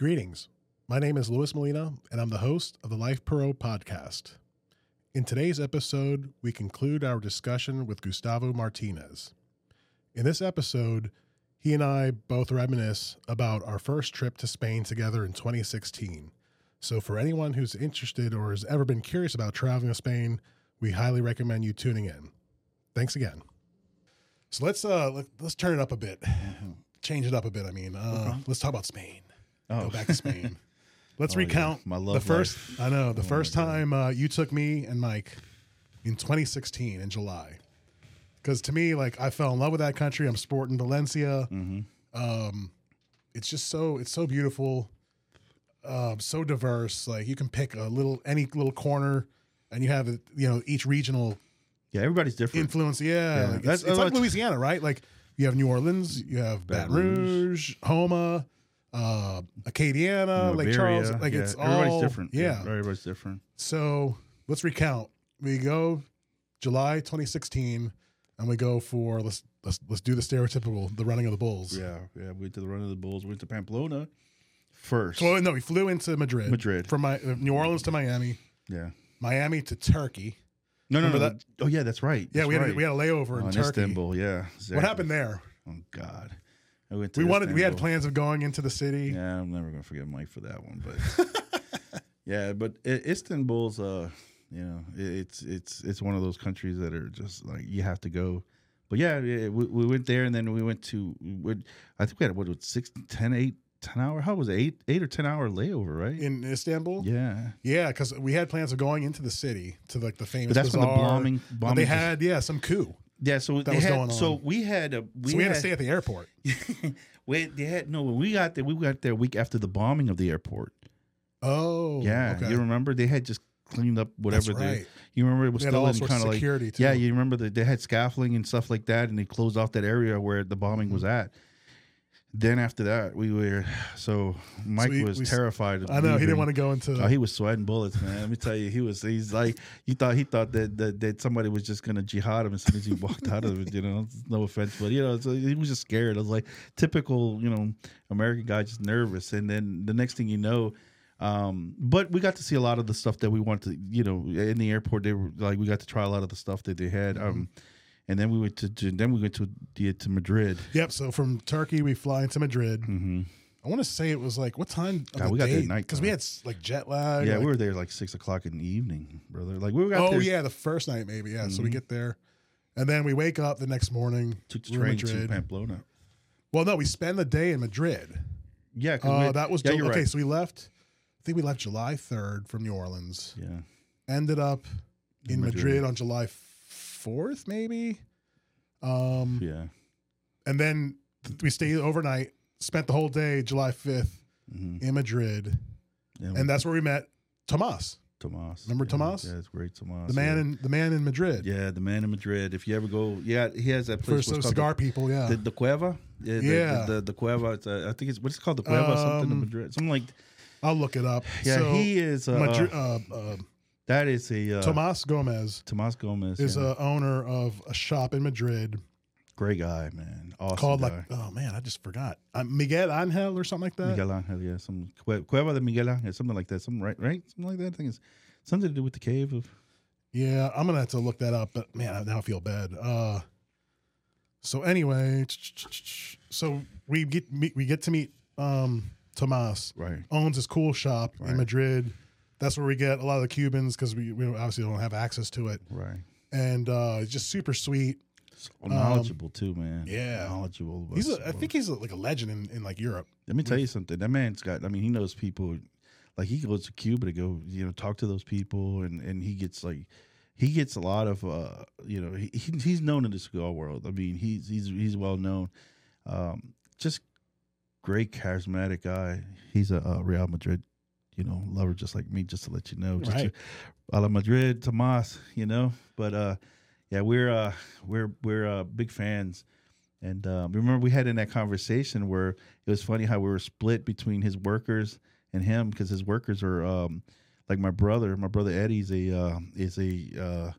Greetings. My name is Luis Molina, and I'm the host of the Life Puro podcast. In today's episode, we conclude our discussion with Gustavo Martinez. In this episode, he and I both reminisce about our first trip to Spain together in 2016. So, for anyone who's interested or has ever been curious about traveling to Spain, we highly recommend you tuning in. Thanks again. So let's uh let, us turn it up a bit, change it up a bit. I mean, uh, let's talk about Spain. Oh. Go back to Spain. Let's Oh, yeah. recount My the first. life. I know the Oh, first time uh, you took me and Mike in 2016 in July. Because to me, like I fell in love with that country. I'm sporting Valencia. Mm-hmm. Um, it's just so it's so beautiful, um, so diverse. Like you can pick a little any little corner, and you have it, you know each regional Yeah, everybody's different. influence. Yeah, Yeah, like, it's, it's like Louisiana, right? Like you have New Orleans, you have Baton, Baton Rouge, Houma, uh, Acadiana, Lake Liberia, Charles. Like yeah, it's everybody's all different. Yeah. everybody's different. So let's recount. We go July 2016, and we go for let's let's let's do the stereotypical the running of the bulls. Yeah, yeah. We went to the running of the bulls. We went to Pamplona first. So no, we flew into Madrid. Madrid. from my uh, New Orleans to Miami, yeah. Miami to Turkey. No, no, no. Remember Oh, yeah, that's right. Yeah, That's we had right. a, we had a layover Oh, in in Turkey. Istanbul. Yeah. What happened there? Oh God. I went to We wanted we had plans of going into the city. Yeah, I'm never gonna forget Mike for that one. But yeah, but Istanbul's uh, you know, it's it's it's one of those countries that are just like you have to go. But yeah, we, we went there and then we went to I think we had what was six, 10, hour. How was it? Eight eight or ten hour layover, right? in Istanbul. yeah, Yeah, because we had plans of going into the city to like the famous. but that's when the bazaar, bombing bombing they had yeah some coup, yeah. So they was had, going So we had a we so we had had, to stay at the airport. we they had no when we got there we got there a week after the bombing of the airport. Oh, Yeah, okay. you remember they had just cleaned up whatever That's they. right. You remember it was had still in kind of like security too. yeah. You remember that they had scaffolding and stuff like that, and they closed off that area where the bombing was Mm-hmm. at. Then after that, we were so Mike we- was we terrified. Of I know he didn't want to. go into. Oh, he was sweating bullets, man. Let me tell you, he was. He's like, you thought he thought that that, that somebody was just gonna jihad him as soon as he walked out of it. You know, no offense, but you know, so he was just scared. I was like, typical, you know, American guy, just nervous. And then the next thing you know, um, but we got to see a lot of the stuff that we wanted. To, you know, in the airport, they were like, we got to try a lot of the stuff that they had. Um, and then we went to, then we went to to Madrid. Yep. So from Turkey, we fly into Madrid. hmm I want to say it was like what time? God, the we got there at night because we had like jet lag. Yeah, like- we were there like six o'clock in the evening, brother. Like we got Oh there, yeah, the first night maybe. Yeah. So we Mhm. get there, and then we wake up the next morning. took the train to Pamplona. Well, no, we spend the day in Madrid. Yeah, Uh, we- that was yeah, Ju- okay. right. So we left. I think we left July third from New Orleans. Yeah, Ended up in, In Madrid. Madrid. on July fourth, maybe. Um, yeah. and then th- we stayed overnight. Spent the whole day, July fifth, hmm in Madrid, and that's where we met Tomas, Tomas. remember yeah, Tomas? Yeah, it's great Tomas. the man yeah. in the man in Madrid. yeah, the man in Madrid. If you ever go, yeah, he has that for place. called cigar people. Yeah, The, the, the Cueva. Yeah, the, Yeah. The, the, the Cueva. It's, uh, I think it's what's it called the Cueva. something in Um, Madrid. Something like. I'll look it up. Yeah, so, he is. Uh, Madrid. Uh, uh, that is a uh, Tomas Gomez Tomas Gomez. is yeah. a owner of a shop in Madrid great guy, man. Awesome called guy. like oh man, I just forgot uh, Miguel Angel or something like that. Miguel Angel, yeah, some Cueva de Miguel Angel, something like that, something right, right, something like that. I think it's something to do with the cave of. Yeah, I'm gonna have to look that up, but man, I now feel bad. Uh, so anyway, so we get we get to meet um Tomas Right. owns his cool shop in Madrid. That's where we get a lot of the Cubans because we, we obviously don't have access to it, Right. and uh, it's just super sweet. So knowledgeable too, man. Um, yeah. knowledgeable. He's a, I think he's a, like a legend in, in like Europe. Let me tell you something. That man's got. I mean, he knows people. Like he goes to Cuba to go, you know, talk to those people, and and he gets like, he gets a lot of, uh, you know, he, he- he's known in the cigar world. I mean, he's he's he's well known. Um, just great charismatic guy. He's a, uh Real Madrid, you know, lover just like me. Just to let you know, just Right. a la Madrid, Tomas, you know. But uh, yeah, we're uh, we're we're uh, big fans. And uh, remember, we had in that conversation where it was funny how we were split between his workers and him because his workers are um, like my brother. My brother Eddie's a uh, is a uh,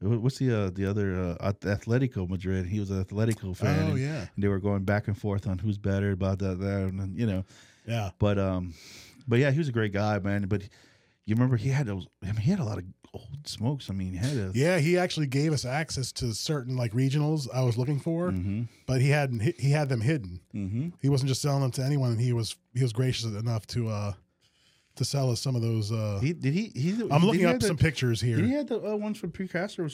what's the uh, the other uh, Atletico Madrid. He was an Atletico fan. Oh and, yeah, and they were going back and forth on who's better about that that and you know Yeah. But um, but yeah, he was a great guy, man. But you remember he had those. I mean, he had a lot of old smokes. I mean, he had a. Yeah, he actually gave us access to certain like regionals I was looking for, Mm-hmm. but he had he had them hidden. Mm-hmm. He wasn't just selling them to anyone. And he was he was gracious enough to uh to sell us some of those. uh He did he he. I'm looking he up the- some pictures here. Did he have the uh, ones from Precaster?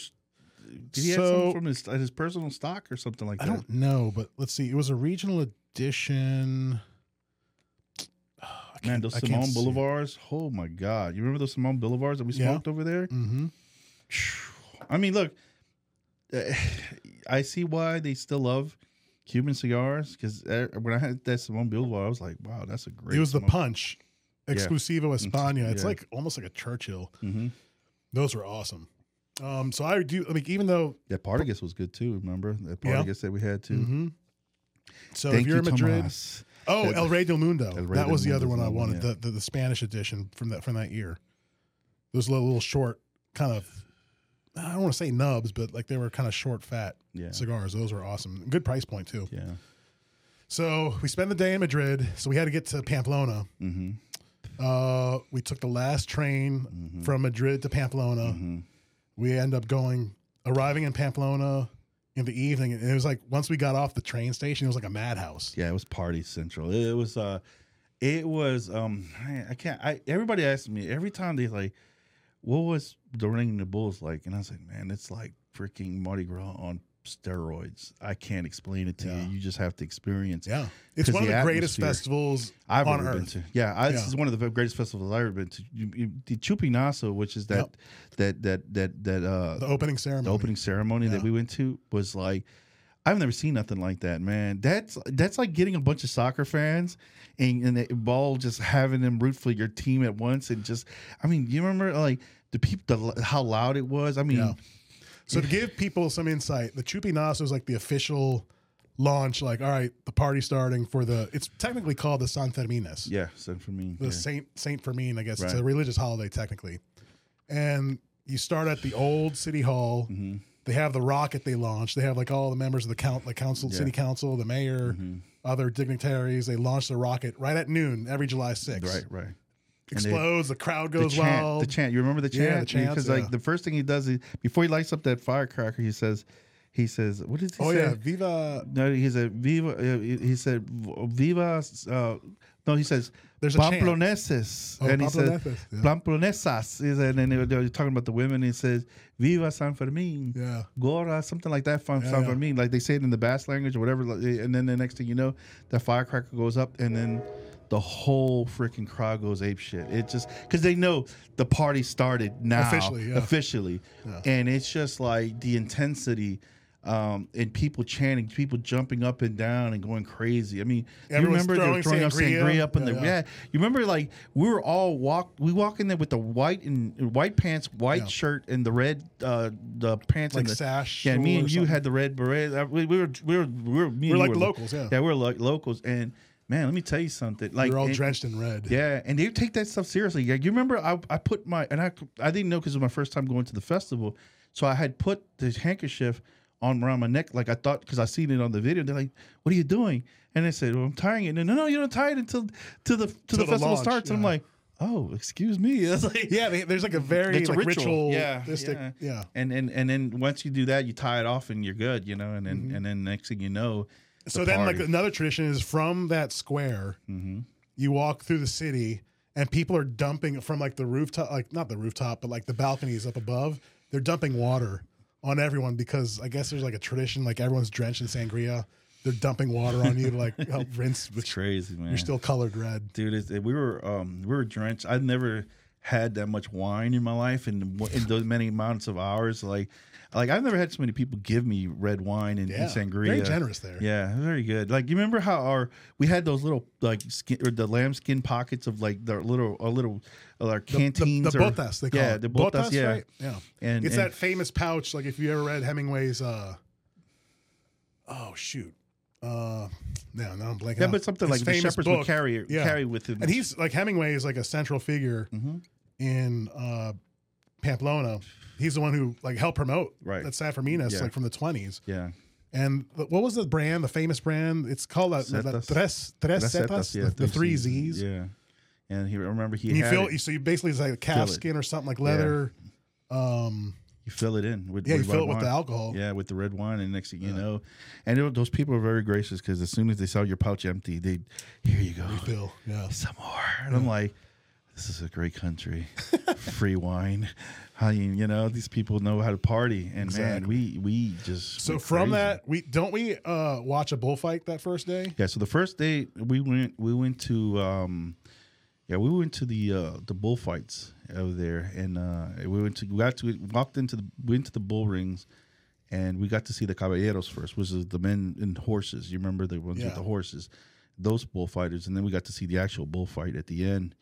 Did he have some from his his personal stock or something like that? I don't know, but let's see. It was a regional edition. Man, those Simone. Boulevards. Oh my God! You remember those Simone Boulevards that we Yeah. smoked over there? Mhm. I mean, look, I see why they still love Cuban cigars because when I had that Simone Boulevard, I was like, wow, that's a great. It was the Simone. punch, Exclusivo España. It's Yeah. like almost like a Churchill. Mhm. Those were awesome. Um, so I do I mean, even though. That Partagas was good too. Remember that Yeah. Partagas that we had too. Mhm. So Thank if you're you, in Madrid, Tomas. Oh El- Rey del Mundo, El Rey that del was the other Mundo's one I one, wanted, yeah. the, the the Spanish edition from that from that year. Those little, little short, kind of, I don't want to say nubs, but like they were kind of short, fat Yeah, cigars. Those were awesome. Good price point too. yeah. So we spent the day in Madrid. So we had to get to Pamplona. Mm-hmm. Uh, we took the last train Mhm. from Madrid to Pamplona. Mm-hmm. We end up going, arriving in Pamplona in the evening, and it was like once we got off the train station, it was like a madhouse. Yeah, it was party central. It was uh it was um I can't I everybody asked me every time they like what was the ring the bulls like? And I was like, man, it's like freaking Mardi Gras on steroids. I can't explain it to Yeah. you. You just have to experience. Yeah, it's one of the the greatest festivals I've on ever been to. Yeah, I, this is one of the greatest festivals I've ever been to. You, you, the Chupinazo, which is that Yep. that that that that uh The opening ceremony. the opening ceremony that we went to was like I've never seen nothing like that, man. That's that's like getting a bunch of soccer fans and and the ball just having them root for your team at once and just I mean, you remember like the people the, how loud it was? I mean, Yeah. So to give people some insight, the Chupinazo is like the official launch. Like, all right, the party starting for the. It's technically called the San Fermines. yeah, San Fermin. the yeah. Saint Saint Fermin, I guess it's a religious holiday technically. And you start at the old city hall. Mhm. They have the rocket they launch. They have like all the members of the count, the council, Yeah. city council, the mayor, Mhm. other dignitaries. They launch the rocket right at noon every July 6th. Right, right. And they- Explodes. the crowd the goes chant, wild. the chant. You remember the chant? Yeah, chant? the chants, Because yeah. like the first thing he does is before he lights up that firecracker, he says, he says, what does he oh say? yeah, Viva! No, he said Viva. uh, He said Viva. Uh, no, he says There's a chant. Pamploneses, Oh, and he says yeah. Pamplonesas. Is and then they they're talking about the women. He says Viva San Fermin. Yeah, Gora, something like that from Yeah, San yeah. Fermin, like they say it in the Basque language or whatever. And then the next thing you know, that firecracker goes up, and then the whole freaking crowd goes ape shit. It just because they know the party started now Officially, yeah. officially, Yeah. and it's just like the intensity. Um, and people chanting, people jumping up and down and going crazy. I mean, you Everyone's remember they were throwing throwing up sangria. sangria up in Yeah, the yeah. yeah. You remember like we were all walk we walk in there with the white and white pants, white Yeah. shirt, and the red uh the pants like and the sash. yeah, me and you something. had the red beret. Uh, We, we were we were we were me We're and like were locals, yeah. Yeah, we we're like locals, and man, let me tell you something. Like We're all and- drenched in red. Yeah, and they take that stuff seriously. Yeah, you remember I, I put my and I I didn't know because it was my first time going to the festival, so I had put the handkerchief on around my neck like I thought because I seen it on the video. They're like, "What are you doing?" And I said, "Well, I'm tying it." No, no, no, you don't tie it until to the to the the festival launch, starts. And I'm like, "Oh, excuse me." Like, Yeah, there's like a very It's a like, ritual. Yeah, yeah. yeah. and and and then once you do that, you tie it off and you're good, you know. And then Mm-hmm. and then next thing you know, So then, like another tradition is from that square, hmm you walk through the city, and people are dumping from like the rooftop, like not the rooftop, but like the balconies up above. They're dumping water on everyone because I guess there's like a tradition, like everyone's drenched in sangria. They're dumping water on you to like help rinse, it's crazy, man. you're still colored red. dude. It's, we were um we were drenched. I've never had that much wine in my life and in those many amounts of hours. Like like I've never had so many people give me red wine and, Yeah, and sangria. very generous there. Yeah, very good. Like you remember how our we had those little like skin or the lambskin pockets of like the little a little uh, our The, the, canteens the or botas, they call yeah it. the botas, yeah. right? Yeah. And it's and- that famous pouch. Like if you ever read Hemingway's, uh, oh shoot, uh, no, no, I'm blanking. yeah, out. but something His like the famous shepherds book. would carry Yeah. carry with him. and he's like Hemingway is like a central figure Mhm. in uh, Pamplona. He's the one who like helped promote Right. that San Fermines Yeah. like from the 20s. yeah And the- what was the brand, the famous brand? It's called the, the Tres, Tres it, Zetas, that's- yeah, the, the three Z's. Yeah, and he remember he And you had feel it. so you basically it's like a calf it. skin or something like leather. Um, You fill it in with yeah, you with fill red it with the alcohol. Yeah, with the red wine, and next thing you know, and it, those people are very gracious because as soon as they saw your pouch empty, they, here you go, Fill, yeah. some more, and I'm like, this is a great country, free wine, how you you know these people know how to party, and man, we we just So from crazy. that, we don't we uh watch a bullfight that first day? Yeah, so the first day we went we went to um yeah, we went to the uh the bullfights over there and uh we went to we got to walked into the went to the bull rings and we got to see the caballeros first, which is the men in horses. You remember the ones Yeah. with the horses, those bullfighters, and then we got to see the actual bullfight at the end.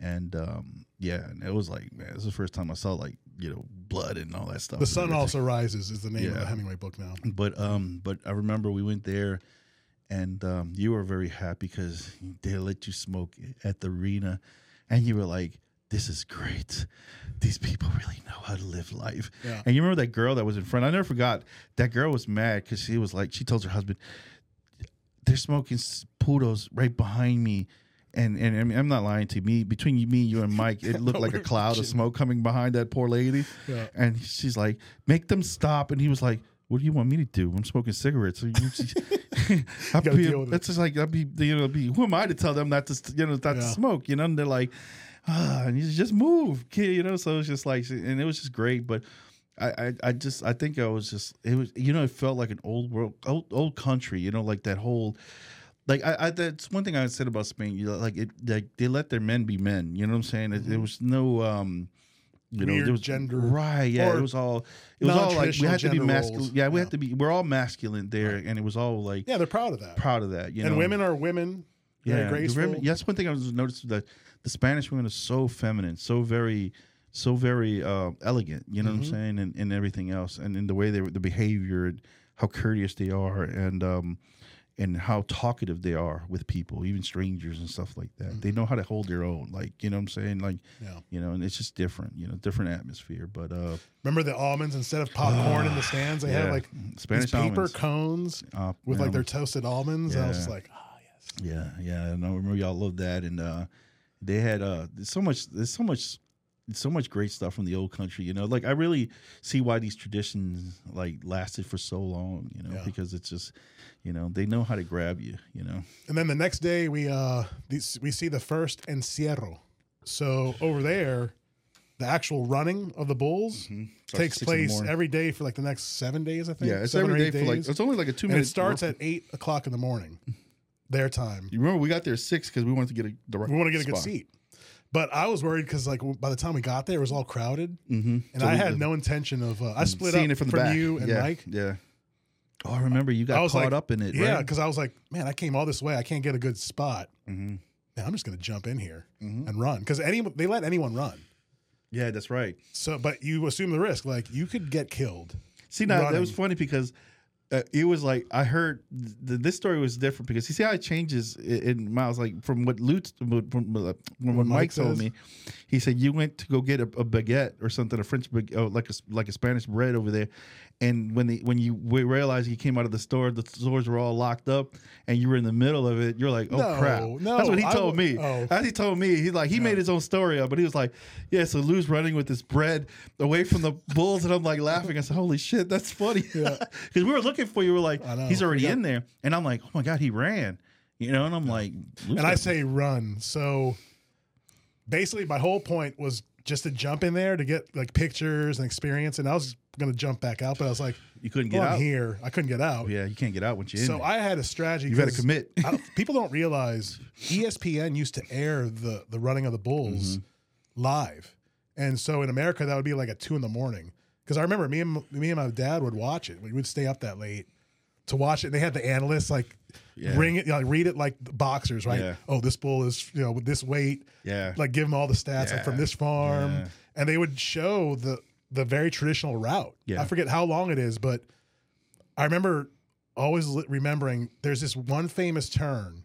And um yeah, and it was like man, this is the first time I saw like, you know, blood and all that stuff. The Sun Also Rises is the name of the Hemingway book now. but um but i remember we went there and um you were very happy because they let you smoke at the arena and you were like this is great these people really know how to live life Yeah. and you remember that girl that was in front i never forgot that girl was mad because she was like she tells her husband they're smoking putos right behind me and and I mean, I'm not lying to you. me. Between you, me, you, and Mike, it looked like a cloud of smoke coming behind that poor lady. Yeah. And she's like, "Make them stop." And he was like, "What do you want me to do? I'm smoking cigarettes." So you, I'll gotta be, deal with it. it's just like I'll be, you know, be, who am I to tell them not to, you know, not to smoke? You know, and they're like, ah, and you just move, kid. You know, so it's just like, and it was just great, but. I, I, I just I think I was just it was you know it felt like an old world old old country you know like that whole like I, I that's one thing I said about Spain you know like it like they let their men be men you know what I'm saying it, there was no um you know Weird there was gender right yeah it was all it was all like we had to be masculine yeah we Yeah. had to be we're all masculine there and it was all like Yeah, they're proud of that. proud of that you and know women are women. Yeah, graceful. women- yeah, that's one thing I was noticed that the Spanish women are so feminine, so very, so very uh, elegant. You know Mm-hmm. what I'm saying, and, and everything else, and in the way they the behavior, and how courteous they are, and um, and how talkative they are with people, even strangers and stuff like that. They know how to hold their own. Like you know what I'm saying, like Mm-hmm. Yeah. you know, and it's just different. You know, different atmosphere. But uh, Remember the almonds instead of popcorn in the stands? They yeah, like Spanish paper almonds. cones uh, with like their toasted almonds. And I was like, ah, yes. Yeah, yeah, and I remember y'all loved that, and uh, they had uh, so much, there's so much, so much great stuff from the old country. You know, like I really see why these traditions like lasted for so long. You know, Yeah. because it's just, you know, they know how to grab you. You know, And then the next day we uh these, we see the first encierro. So over there, the actual running of the bulls Mm-hmm. takes place every day for like the next seven days. I think. Yeah, it's seven every day for like it's only like a two and it starts at eight o'clock in the morning, their time. You remember we got there six because we wanted to get a right We want to get a good seat. But I was worried because like by the time we got there, it was all crowded, Mm-hmm. and I had no intention of. Uh, I split seeing up it from the back. you and yeah, Mike. Yeah. Oh, I remember you got I was caught like, up in it. Yeah, right? because I was like, man, I came all this way. I can't get a good spot. Mhm. Man, I'm just gonna jump in here Mhm. and run because any they let anyone run. yeah, that's right. So, but you assume the risk. Like you could get killed. See, now that was funny because uh, it was like I heard th- this story was different because you see how it changes in, in miles. Like from what Lute, from, from, uh, from what Mike Mike told me, he said you went to go get a, a baguette or something, a French baguette, oh, like a like a Spanish bread over there, and when the when you we realized you came out of the store, the stores were all locked up, and you were in the middle of it. You're like, oh No, crap! no, That's what he told w- me. oh. As he told me, he like he made his own story up, but he was like, "Yeah." So Lou's running with this bread away from the bulls, and I'm like laughing. I said, "Holy shit, that's funny!" Because we were looking for you. We are like, "He's already Yeah. in there," and I'm like, "Oh my god, he ran!" You know, and I'm like, And I say run. So basically, my whole point was just to jump in there to get like pictures and experience. And I was gonna jump back out, but I was like, "You couldn't well, get I'm out." here. I couldn't get out. Yeah, you can't get out once you're in. So. I had a strategy. You got to commit. I don't- people don't realize ESPN used to air the the running of the Bulls Mm-hmm. live, and so in America that would be like at two in the morning. Because I remember me and me and my dad would watch it. We would stay up that late to watch it. And They had the analysts like Yeah. ring it, you know, like read it like the boxers, right? Yeah. Oh, this bull is you know with this weight. Yeah. Like give them all the stats like from this farm, Yeah. and they would show the the very traditional route. Yeah. I forget how long it is, but I remember always remembering there's this one famous turn.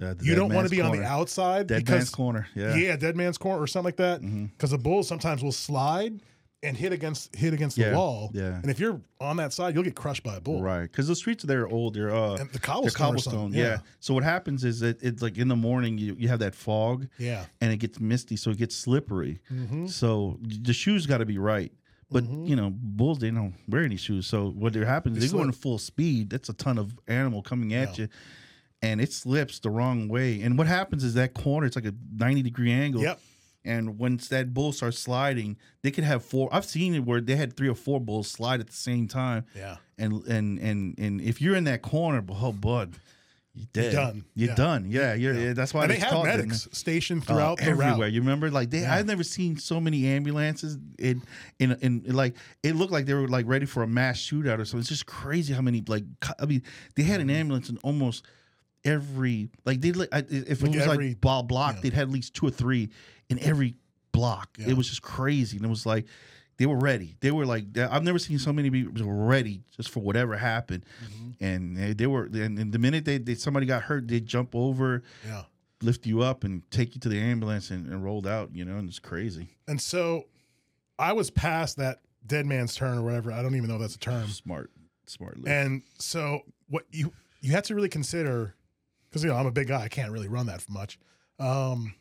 Uh, You don't want to be on the corner. outside Dead because man's corner. Yeah. Mm-hmm. yeah, dead man's corner or something like that. Because the bulls sometimes will slide and hit against hit against Yeah, the wall. yeah. And if you're on that side, you'll get crushed by a bull. Right, because the streets there are old. They're uh, And the cobblestone. cobblestone. something. Yeah. So what happens is that it's like in the morning you you have that fog Yeah. and it gets misty, so it gets slippery. Mm-hmm. So the shoes got to be right. But you know, bulls they don't wear any shoes. So what there happens, They they, go in full speed. That's a ton of animal coming at Yeah. you, and it slips the wrong way. And what happens is that corner, it's like a ninety degree angle. Yep. And once that bull starts sliding, they could have four. I've seen it where they had three or four bulls slide at the same time. Yeah. And and and and if you're in that corner, oh bud, you're dead. done. You're Yeah. done. Yeah, you're. Yeah. that's why And they have called that, man. medics stationed Uh, throughout the everywhere. route. You remember, like they, Yeah. I've never seen so many ambulances in, in, in, like it looked like they were like ready for a mass shootout or something. It's just crazy how many like I mean, they had an Mm-hmm. ambulance in almost every like they like if it Like was every- like ball block, yeah. they'd had at least two or three in every block. Yeah. It was just crazy, and it was like. They were ready. They were like, I've never seen so many people ready just for whatever happened. Mm-hmm. And they, they were, and, and the minute they, they somebody got hurt, they'd jump over, Yeah. lift you up and take you to the ambulance and, and rolled out, you know, and it's crazy. And so I was past that dead man's turn or whatever. I don't even know if that's a term. Smart, smart. And so what you you have to really consider because you know I'm a big guy, I can't really run that much. Um,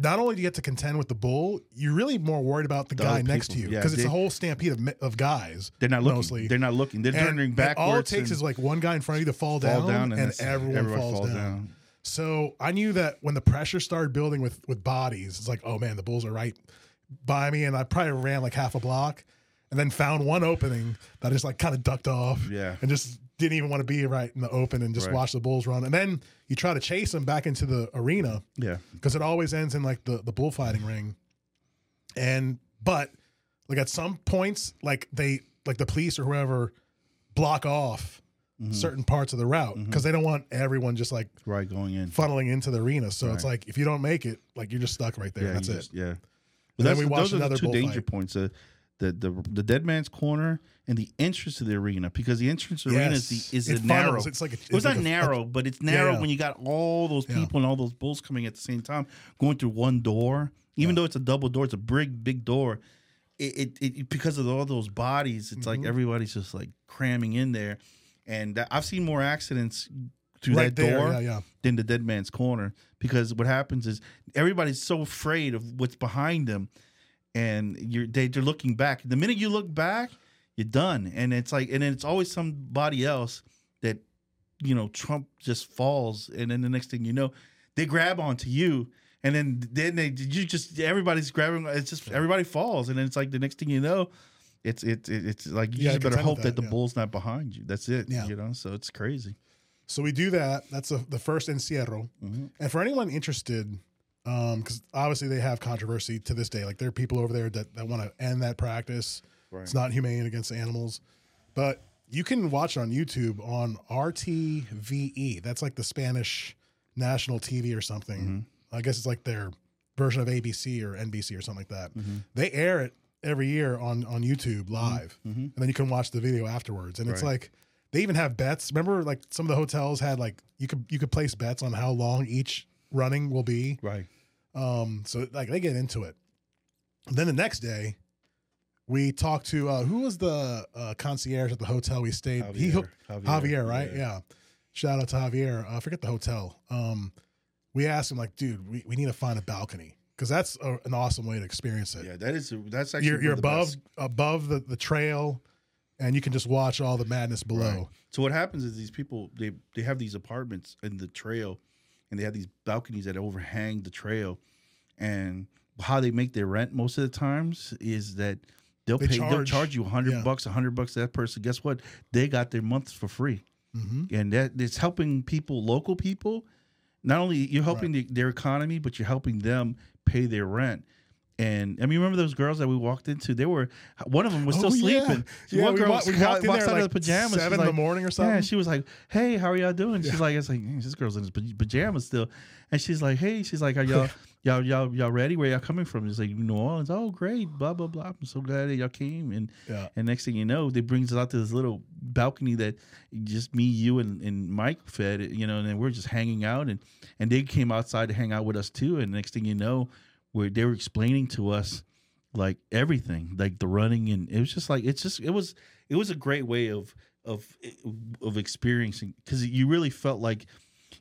not only do you get to contend with the bull, you're really more worried about the, The guy next to you yeah, because it's they- a whole stampede of, of guys. they're not looking. mostly. They're not looking. They're And- turning and backwards. all it takes is like one guy in front of you to fall down, fall down, and, that's- everyone, falls, down. So I knew that when the pressure started building with with bodies, it's like, oh man, the bulls are right by me, and I probably ran like half a block, and then found one opening that I just like kind of ducked off, Yeah. and just didn't even want to be right in the open and just Right. watch the bulls run. And then you try to chase them back into the arena Yeah. because it always ends in like the the bullfighting ring. And but like at some points, like they like the police or whoever block off Mm-hmm. certain parts of the route because they don't want everyone just like Right. Going in. funneling into the arena. So it's like if you don't make it, like you're just stuck right there. yeah. That's it. just- yeah. And But then we the- watched those are another the two danger points. Uh, the, the the dead man's corner and the entrance to the arena because the entrance to the arena is Yes. the is It narrow. funnels. It's like a- it's, it's not a- narrow, but it's narrow yeah. when you got all those Yeah. people and all those bulls coming at the same time going through one door. Even though it's a double door, it's a big big door. It, it, it because of all those bodies, it's Mm-hmm. like everybody's just like cramming in there, and I've seen more accidents through Right that there. door Yeah, yeah. than the dead man's corner because what happens is everybody's so afraid of what's behind them and you're they, they're looking back the minute you look back you're done and it's like and then it's always somebody else that you know trump just falls and then the next thing you know they grab onto you and then then they you just everybody's grabbing it's just everybody falls and then it's like the next thing you know it's it's it's like you just better hope that, that, the yeah. bull's not behind you that's it Yeah. you know so it's crazy So we do that. That's the the first encierro. Mhm. And for anyone interested, um, because obviously they have controversy to this day. Like there are people over there that, that want to end that practice. Right. It's not humane against animals. But you can watch it on YouTube on RTVE. That's like the Spanish national TV or something. Mm-hmm. I guess it's like their version of ABC or NBC or something like that. Mm-hmm. They air it every year on on YouTube live, and then you can watch the video afterwards. And it's Mm-hmm. Like they even have bets. Remember, like some of the hotels had like you could you could place bets on how long each running will be. right Um, so like they get into it. And then the next day, we talked to uh, who was the uh, concierge at the hotel we stayed. He Javier. hooked Javier, Javier, right? yeah. Yeah. Shout out to Javier. Uh, I forget the hotel. Um, we asked him like, dude, we, we need to find a balcony because that's a, an awesome way to experience it. Yeah, that is that's actually you're you're one of the above best. above the, the trail, and you can just watch all the madness below. Right. So what happens is these people they they have these apartments in the trail, and they have these balconies that overhang the trail, and how they make their rent most of the times is that they'll They pay they'll charge. charge you hundred Yeah. bucks, hundred bucks to that person. Guess what? They got their months for free, hmm and that it's helping people, local people. Not only you're helping the, their economy, but you're helping them pay their rent. And I mean, remember those girls that we walked into? They were one of them was still Oh, sleeping. Yeah, one we girl wa- we walked walked in there out like of the pajamas. Seven in like, the morning or something. Yeah, she was like, "Hey, how are y'all doing?" She's like, "It's like "Mm, this girl's in his pajamas still," and she's like, "Hey," she's like, "Are y'all y'all y'all y'all ready? Where y'all coming from?" It's like New Orleans. Oh, great, blah blah blah. I'm so glad that y'all came. And Yeah. and next thing you know, they brings us out to this little balcony that just me, you, and, and Mike fed. You know, and then we're just hanging out, and and they came outside to hang out with us too. And next thing you know, where they were explaining to us like everything, like the running, and it was just like it's just it was it was a great way of of of experiencing because you really felt like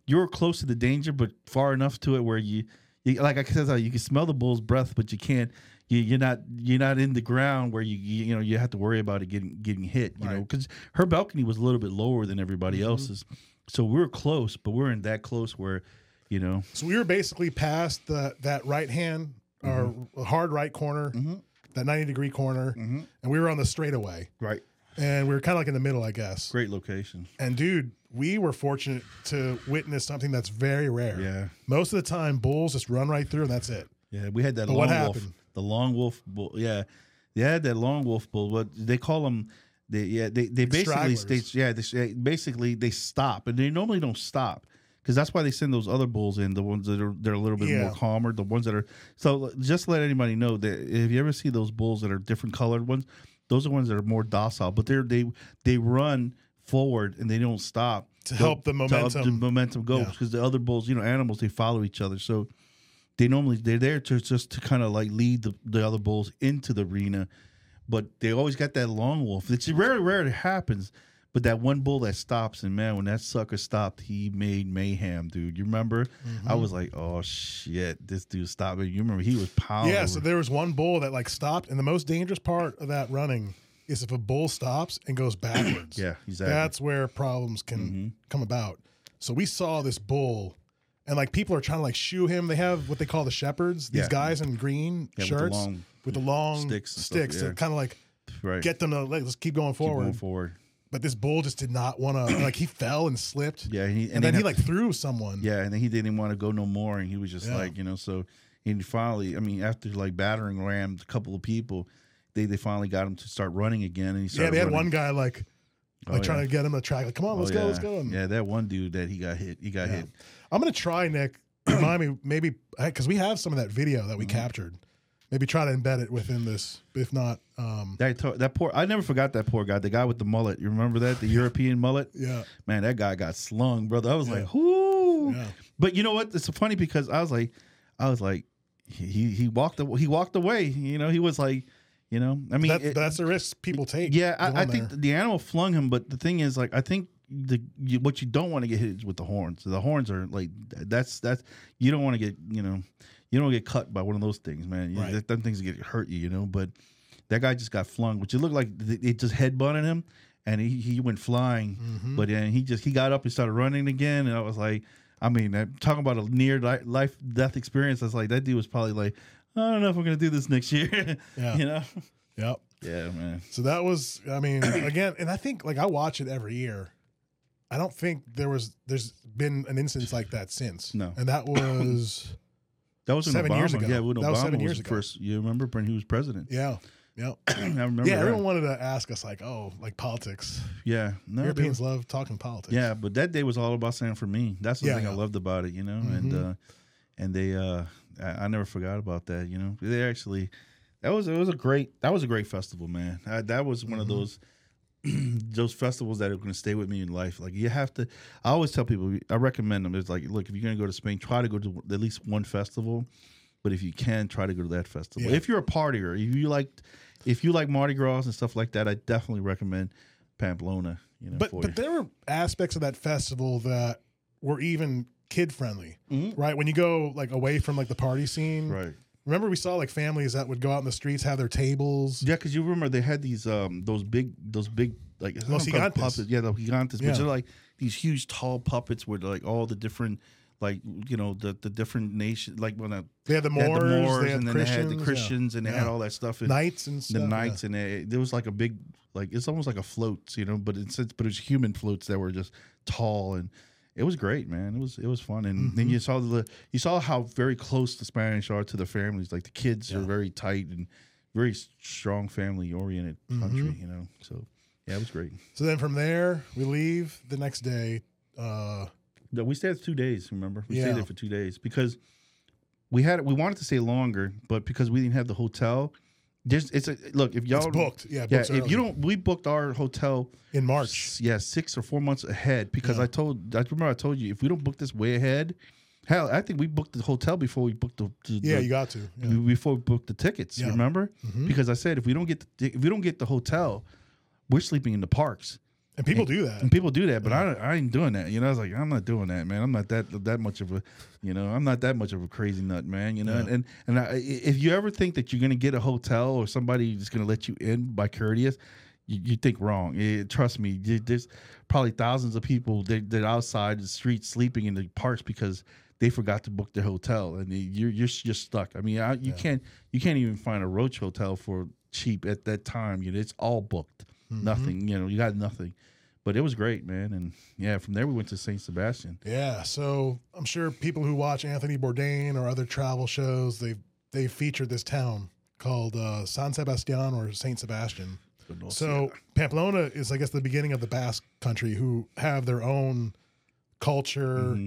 you were close to the danger, but far enough to it where you, you like I said, you can smell the bull's breath, but you can't. You, you're not you're not in the ground where you you, know you have to worry about it getting getting hit. You know because her balcony was a little bit lower than everybody Mhm. else's, so we were close, but we are in that close where, you know, So we were basically past the that right hand or hard right corner, Mhm. that 90 degree corner, Mhm. and we were on the straightaway. right, And we were kind of like in the middle, I guess. great location. And dude, we were fortunate to witness something that's very rare. Yeah, Most of the time, bulls just run right through and that's it. yeah, we had that But long what wolf, the long wolf bull. Yeah, they had that long wolf bull. What they call them? They yeah they they basically states yeah they basically they stop and they normally don't stop because that's why they send those other bulls in the ones that are they're a little bit Yeah. more calmer the ones that are so just to let anybody know that if you ever see those bulls that are different colored ones those are ones that are more docile but they're they they run forward and they don't stop To help the to help momentum. the momentum go Yeah. because the other bulls you know animals they follow each other so they normally they're there to just to kind of like lead the, the other bulls into the arena but they always got that long wolf it's very rare it happens but that one bull that stops and man when that sucker stopped he made mayhem dude you remember i Mm-hmm. was like oh shit this dude stopped you remember he was pounding Yeah, so there was one bull that like stopped, and the most dangerous part of that running is if a bull stops and goes backwards. yeah exactly That's where problems can Mhm. come about. So we saw this bull, and like people are trying to like shoo him. They have what they call the shepherds. These Yeah. guys in green Yeah, with the shirts long with the long sticks sticks, yeah. to kind of like right get them to like, let's keep going Keep going forward But this bull just did not want to. like he fell and slipped, yeah and, he, and, then he had- like threw someone. Yeah, and then he didn't want to go no more, and he was just Yeah. like, you know, so he finally, I mean, after like battering rammed a couple of people, they they finally got him to start running again, and he started. yeah. They had running. one guy like Oh, like yeah. trying to get him to track. Like, come on, let's Oh, go, let's go. And Yeah, that one dude that he got hit, he got Yeah. hit. I'm gonna try, Nick. Remind me, maybe because we have some of that video that we Mm-hmm. captured. Maybe try to embed it within this. If not, um, That to- that poor, I never forgot that poor guy, the guy with the mullet. You remember that, the European mullet? yeah, Man, that guy got slung, brother. I was Yeah. like, whoo. yeah, But you know what? It's funny because I was like, I was like, he he walked he walked away. You know, he was like, you know, I mean, that, it- that's the risk people take. Yeah, I, I think the animal flung him, but the thing is, like, I think the you, what you don't want to get hit is with the horns. The horns are like that's that's you don't want to get you know you don't get cut by one of those things, man. You, Right. them things get hurt you, you know. But that guy just got flung, which it looked like th- it just headbutted him, and he he went flying. Mhm. But then he just he got up and started running again, and I was like, I mean, I'm talking about a near li- life death experience. I was like, that dude was probably like, I don't know if I'm gonna do this next year. Yeah. you know. Yep. Yeah, man. So that was, I mean, again, and I think like I watch it every year. I don't think there was, there's been an instance like that since. No. and that was, That was Seven Obama, years ago. Yeah, when That Obama was was, seven years the ago. first. You remember when he was president? yeah, yeah, I remember. yeah. that. Everyone wanted to ask us like, oh, like politics. Yeah, no, Europeans were- love talking politics. yeah, but that day was all about San Fermin. That's the Yeah, thing I loved about it, you know. And Mhm. uh and they, uh I, I never forgot about that. You know, they actually that was it was a great that was a great festival, man. I, that was one of Mhm. those. those festivals that are going to stay with me in life like you have to i always tell people i recommend them it's like look if you're going to go to spain try to go to at least one festival but if you can try to go to that festival Yeah. if you're a partier if you like if you like mardi gras and stuff like that i definitely recommend pamplona you know but but there were aspects of that festival that were even kid friendly, you. Mhm. right? When you go like away from like the party scene, right Remember, we saw like families that would go out in the streets, have their tables. Yeah, because you remember they had these um those big those big like Los know if they're gigantes. puppets. Yeah, the gigantes, Yeah. which are like these huge tall puppets with like all the different like you know the the different nations like when I They had the they had Moors, the Moors and then Christians, they had the yeah. Christians and they had all that stuff and knights and stuff. the yeah. knights and it, there was like a big like it's almost like a float, you know, but it's but it's human floats that were just tall and it was great, man. It was it was fun, and then Mhm. you saw the you saw how very close the Spanish are to the families. Like the kids are very tight and very strong family oriented country, Mhm. you know. So yeah, it was great. So then from there, we leave the next day. Uh, No, we stayed two days. Remember, we Yeah. stayed there for two days because we had we wanted to stay longer, but because we didn't have the hotel, just it's a look if y'all it's booked. Yeah, Yeah, if early. you don't, we booked our hotel in March. s- yeah, six or four months ahead because Yeah. I told I remember I told you if we don't book this way ahead, Hell, I think we booked the hotel before we booked the, the Yeah, the- you got to. Yeah. before we booked the tickets. Yeah. Remember? Mhm. Because I said if we don't get the, if we don't get the hotel, we're sleeping in the parks. And people do that. And people do that, but I, I ain't doing that. You know, I was like, I'm not doing that, man. I'm not that that much of a, you know, I'm not that much of a crazy nut, man. You know, and and, and I, if you ever think that you're gonna get a hotel or somebody is gonna let you in by courteous, you, you think wrong. Eh, trust me, there's probably thousands of people that that outside the streets sleeping in the parks because they forgot to book their hotel, and you're you're just stuck. I mean, I, you can't you can't even find a roach hotel for cheap at that time. You know, it's all booked. Nothing. You know, you got nothing. But it was great, man. And yeah, from there we went to Saint Sebastian. Yeah, so I'm sure people who watch Anthony Bourdain or other travel shows, they've they've featured this town called uh, San Sebastian or Saint Sebastian. So Pamplona is, I guess, the beginning of the Basque country, who have their own culture,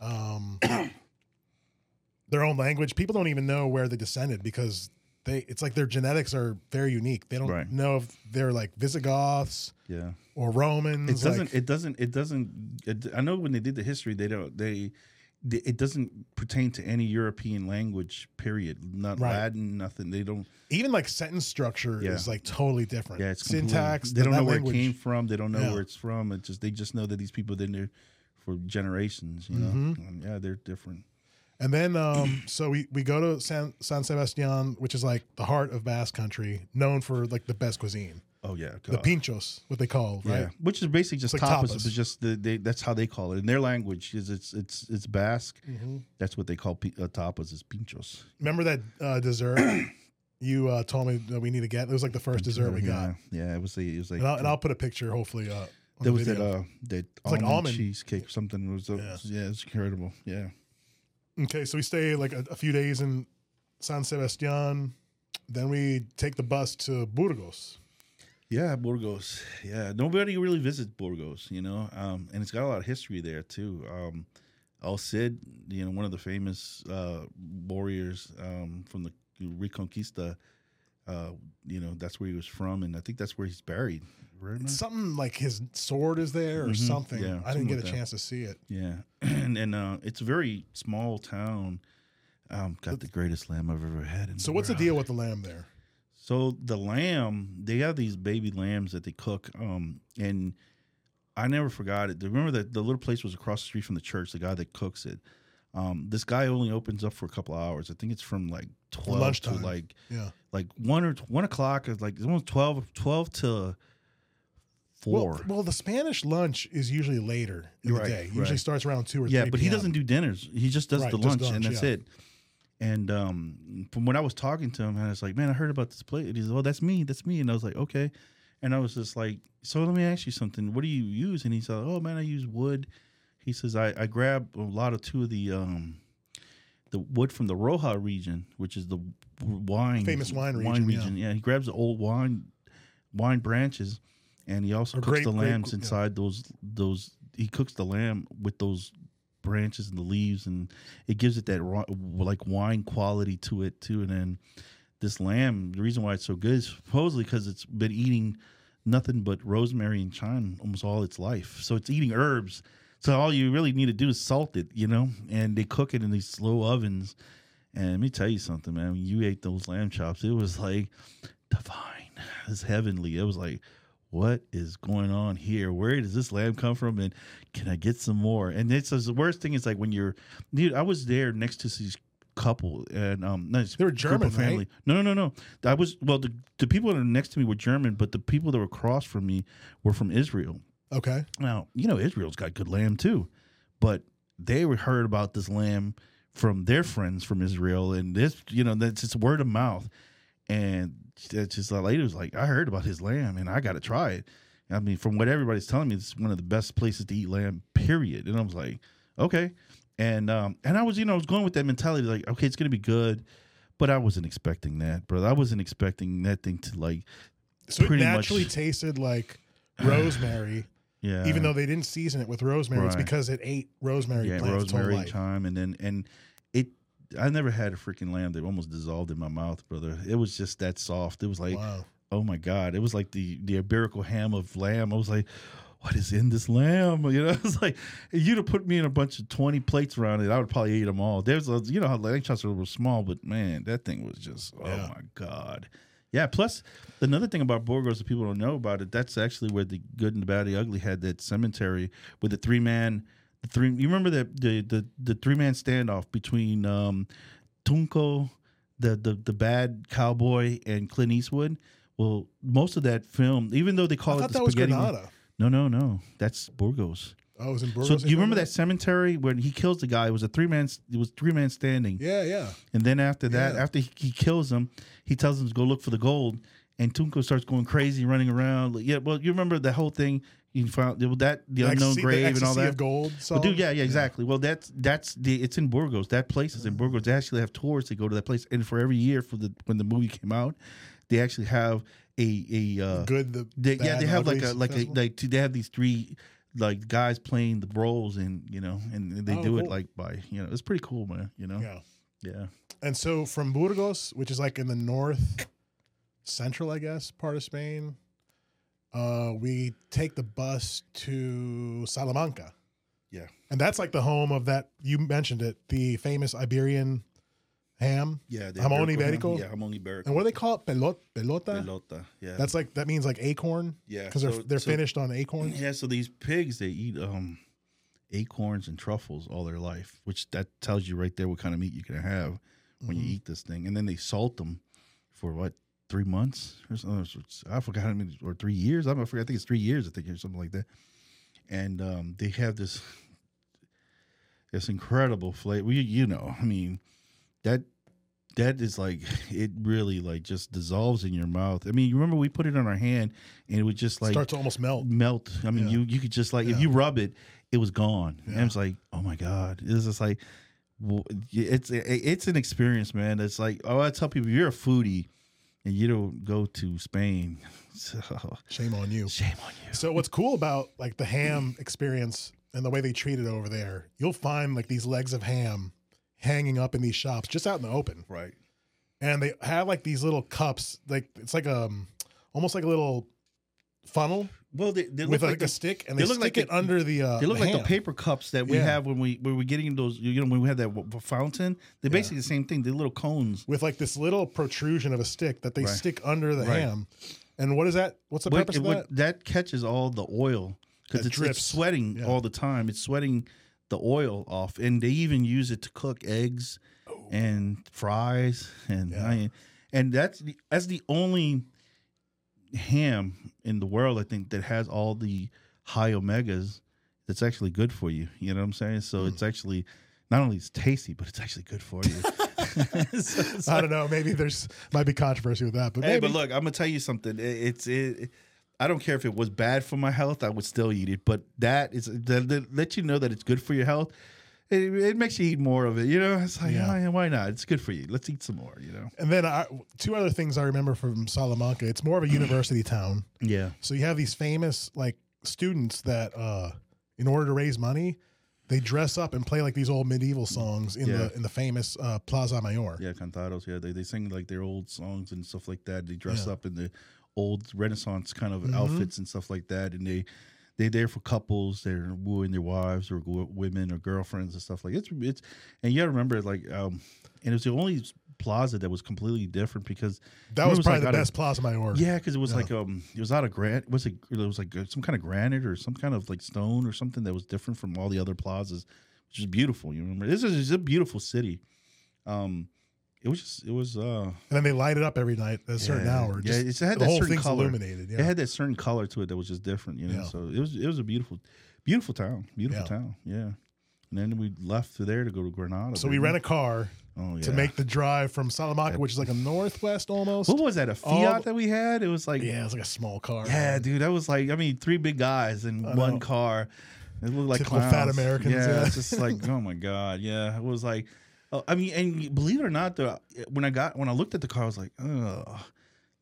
um, their own language. People don't even know where they descended because they. It's like their genetics are very unique. They don't Right. know if they're like Visigoths yeah, or Romans. it doesn't. like- it doesn't. It doesn't. It, I know when they did the history, they don't. They. It doesn't pertain to any European language. Period. Not Right. Latin. Nothing. They don't. even like sentence structure Yeah. is like totally different. Yeah, it's syntax. They don't know where language. it came from. They don't know Yeah. where it's from. It just they just know that these people have been there for generations. You know. Mm-hmm. And yeah, they're different. And then, um, so we, we go to San, San Sebastian, which is like the heart of Basque country, known for like the best cuisine, Oh yeah. the God. pinchos, what they call, Yeah, right? which is basically just like tapas, tapas. but just the, they, that's how they call it in their language. Is it's it's it's Basque. Mm-hmm. That's what they call pi- uh, tapas is pinchos. Remember that uh, dessert you uh, told me that we need to get? It was like the first dessert we got. yeah, yeah. It was the, it was like And I'll, and I'll put a picture, hopefully. Uh, on there the was that video. uh that like almond, almond. cheesecake or something. It was uh, Yeah. yeah. it's incredible. Yeah, Okay, so we stay like a, a few days in San Sebastian. Then we take the bus to Burgos. yeah. Burgos. Yeah, nobody really visits Burgos, you know, um, and it's got a lot of history there too. Um, El Cid, you know, one of the famous uh, warriors um, from the Reconquista. Uh, you know, that's where he was from, and I think that's where he's buried. Matt? Something like his sword is there or Mhm, something. yeah, I didn't get a that. chance to see it. Yeah, and and uh, it's a very small town. Um, got the greatest lamb I've ever had. In So what's the deal with the lamb there? So the lamb, they have these baby lambs that they cook. Um, and I never forgot it. Remember that the little place was across the street from the church. The guy that cooks it. Um, this guy only opens up for a couple of hours. I think it's from like twelve lunchtime. to like Yeah. like one or one o'clock. Is like it's almost 12, 12 to four. Well, well, the Spanish lunch is usually later in Right, the day. Usually right. starts around two or yeah, three. but he doesn't do dinners. He just does Right, the lunch, lunch, and that's yeah. it. And um, from when I was talking to him, I was like, "Man, I heard about this place." And he's, like, "Oh, that's me. That's me." And I was like, "Okay." And I was just like, "So let me ask you something. What do you use?" And he said, "Oh man, I use wood." He says, "I I grab a lot of two of the um, the wood from the Rioja region, which is the wine Famous wine region, yeah. Yeah. he grabs the old wine wine branches, and he also Or cooks grape- the lambs yeah. inside those those. He cooks the lamb with those branches and the leaves, and it gives it that like wine quality to it too. And then this lamb, the reason why it's so good is supposedly because it's been eating nothing but rosemary and thyme almost all its life. So it's eating herbs. So all you really need to do is salt it, you know, and they cook it in these slow ovens. And let me tell you something, man. When you ate those lamb chops, it was like divine. It's heavenly. It was like, what is going on here? Where does this lamb come from? And can I get some more? And it's the worst thing is like when you're, dude. I was there next to these couple, and um, no, They were a German, family. right? No, no, no, no. I was well. The the people that were next to me were German, but the people that were across from me were from Israel. Okay. Now, you know, Israel's got good lamb too, but they were heard about this lamb from their friends from Israel, and this, you know, that's just word of mouth. And it's just like lady was like, I heard about his lamb, and I got to try it. I mean, from what everybody's telling me, it's one of the best places to eat lamb. Period. And I was like, okay. And um, and I was, you know, I was going with that mentality, like, okay, it's gonna be good, but I wasn't expecting that, brother. I wasn't expecting that thing to like, So it Pretty much- naturally tasted like rosemary, yeah, even though they didn't season it with rosemary. It's Right. because it ate rosemary yeah, plants its whole rosemary, life. thyme, and then and. I never had a freaking lamb that almost dissolved in my mouth, brother. It was just that soft. It was like, Wow. oh my god, it was like the the iberical ham of lamb. I was like, what is in this lamb? You know, it's like if you'd have put me in a bunch of twenty plates around it, I would probably eat them all. There's, a, you know, how lamb chops are a little small, but man, that thing was just, oh Yeah. my god. Yeah. Plus, another thing about Burgos that people don't know about it, that's actually where the good and the bad, and the ugly had that cemetery with the three man, the three. You remember the the the, the three man standoff between um, Tunco, the, the the bad cowboy, and Clint Eastwood. Well, most of that film, even though they call I it thought the that was spaghetti, Granada. no, no, no, that's Burgos. Oh, it was in Burgos. So do you remember that cemetery when he kills the guy? It was a three man. It was three man standing. Yeah, yeah. And then after that, Yeah. after he, he kills him, he tells him to go look for the gold. And Tunco starts going crazy, running around. Like, Yeah, well, you remember the whole thing? You found that the unknown Ecstasy- the grave and all that. of gold. Well, dude, yeah, yeah, exactly. Well, that's that's the it's in Burgos. That place is in Burgos. They actually have tours that go to that place, and for every year for the when the movie came out, they actually have a a uh, Good. The they, yeah, they have like a like a like they have these three like guys playing the roles and you know and they Oh, do it like by you know it's pretty cool man you know yeah. yeah And so from Burgos, which is like in the north central, I guess, part of Spain, uh, we take the bus to Salamanca. Yeah. And that's like the home of that you mentioned it, the famous Iberian ham. yeah Jamón ibérico? yeah Jamón ibérico And what do they call it? Pelot, bellota? bellota yeah That's like that means like acorn yeah because they're so- they're so- finished on acorns. yeah so these pigs they eat um acorns and truffles all their life which that tells you right there what kind of meat you're gonna have when you Mhm. eat this thing and then they salt them for what three months or something i forgot how many or three years i don't I forget, I think it's three years i think or something like that and um, they have this this incredible flavor you, you know i mean that that is like it really like just dissolves in your mouth i mean you remember we put it on our hand and it would just like Start to almost melt. melt. I mean, Yeah. you you could just like Yeah. if you rub it, it was gone. And Yeah. it's like, oh my god, it's just like, it's it's an experience, man. It's like, oh, I tell people, you're a foodie, and you don't go to Spain, so Shame on you. shame on you. So what's cool about like the ham experience and the way they treat it over there, you'll find like these legs of ham hanging up in these shops just out in the open. Right. And they have like these little cups, like it's like um almost like a little funnel Well, they, they with look like like a the, stick and they they, look stick like it the- under the uh they look like the paper cups that we Yeah. have when we when we're getting those. You know, when we have that w- fountain, they're Yeah. basically the same thing. They're little cones. with like this little protrusion of a stick that they Right. stick under the Right. ham. And what is that? What's the What- purpose of what- that? that catches all the oil because it's, it's sweating Yeah. all the time. It's sweating the oil off, and they even use it to cook eggs and fries, and Oh. And that's the, that's the only ham in the world I think that has all the high omegas. That's actually good for you. You know what I'm saying? So Mm. it's actually not only it's tasty, but it's actually good for you. So it's I don't know. Maybe there's might be controversy with that, but Hey, maybe. but look, I'm gonna tell you something. It, it's it, I don't care if it was bad for my health, I would still eat it. But that is that, that let you know that it's good for your health. It, it makes you eat more of it. You know, it's like, Yeah. oh, yeah, why not? It's good for you. Let's eat some more. You know. and then I, two other things I remember from Salamanca. It's more of a university town. Yeah. So you have these famous like students that uh in order to raise money, they dress up and play like these old medieval songs in Yeah. the in the famous uh, Plaza Mayor. Yeah, cantados. Yeah, they, they sing like their old songs and stuff like that. They dress Yeah. up in the old Renaissance kind of Mhm. outfits and stuff like that, and they they there for couples. They're wooing their wives or women or girlfriends and stuff like it's it's. And you got to remember, it like, um, and it was the only plaza that was completely different because That was was, probably like, the out of- best Plaza Mayor. yeah, because it was Yeah. like um, it was out of granite. Was it? It was like uh, some kind of granite or some kind of like stone or something that was different from all the other plazas, which is beautiful. You remember, this is a beautiful city. Um, it was just it was uh, And then they light it up every night at a certain yeah, hour. Yeah, it's, it had the that whole certain thing's color. illuminated. Yeah. It had that certain color to it that was just different. You know, Yeah. so it was it was a beautiful, beautiful town. Beautiful Yeah. town. Yeah. And then we left to there to go to Granada. so we rent a car oh, yeah. to make the drive from Salamanca, That- which is like a northwest almost. What was that? A Fiat that we had? It was like yeah, it's like a small car. Yeah, dude, that was like I mean, three big guys in I one know. car. It looked like Typical fat. Americans, Yeah, yeah. it's just like oh my god, yeah. It was like, oh, I mean, and believe it or not, though, eh, when I got when I looked at the car, I was like, oh,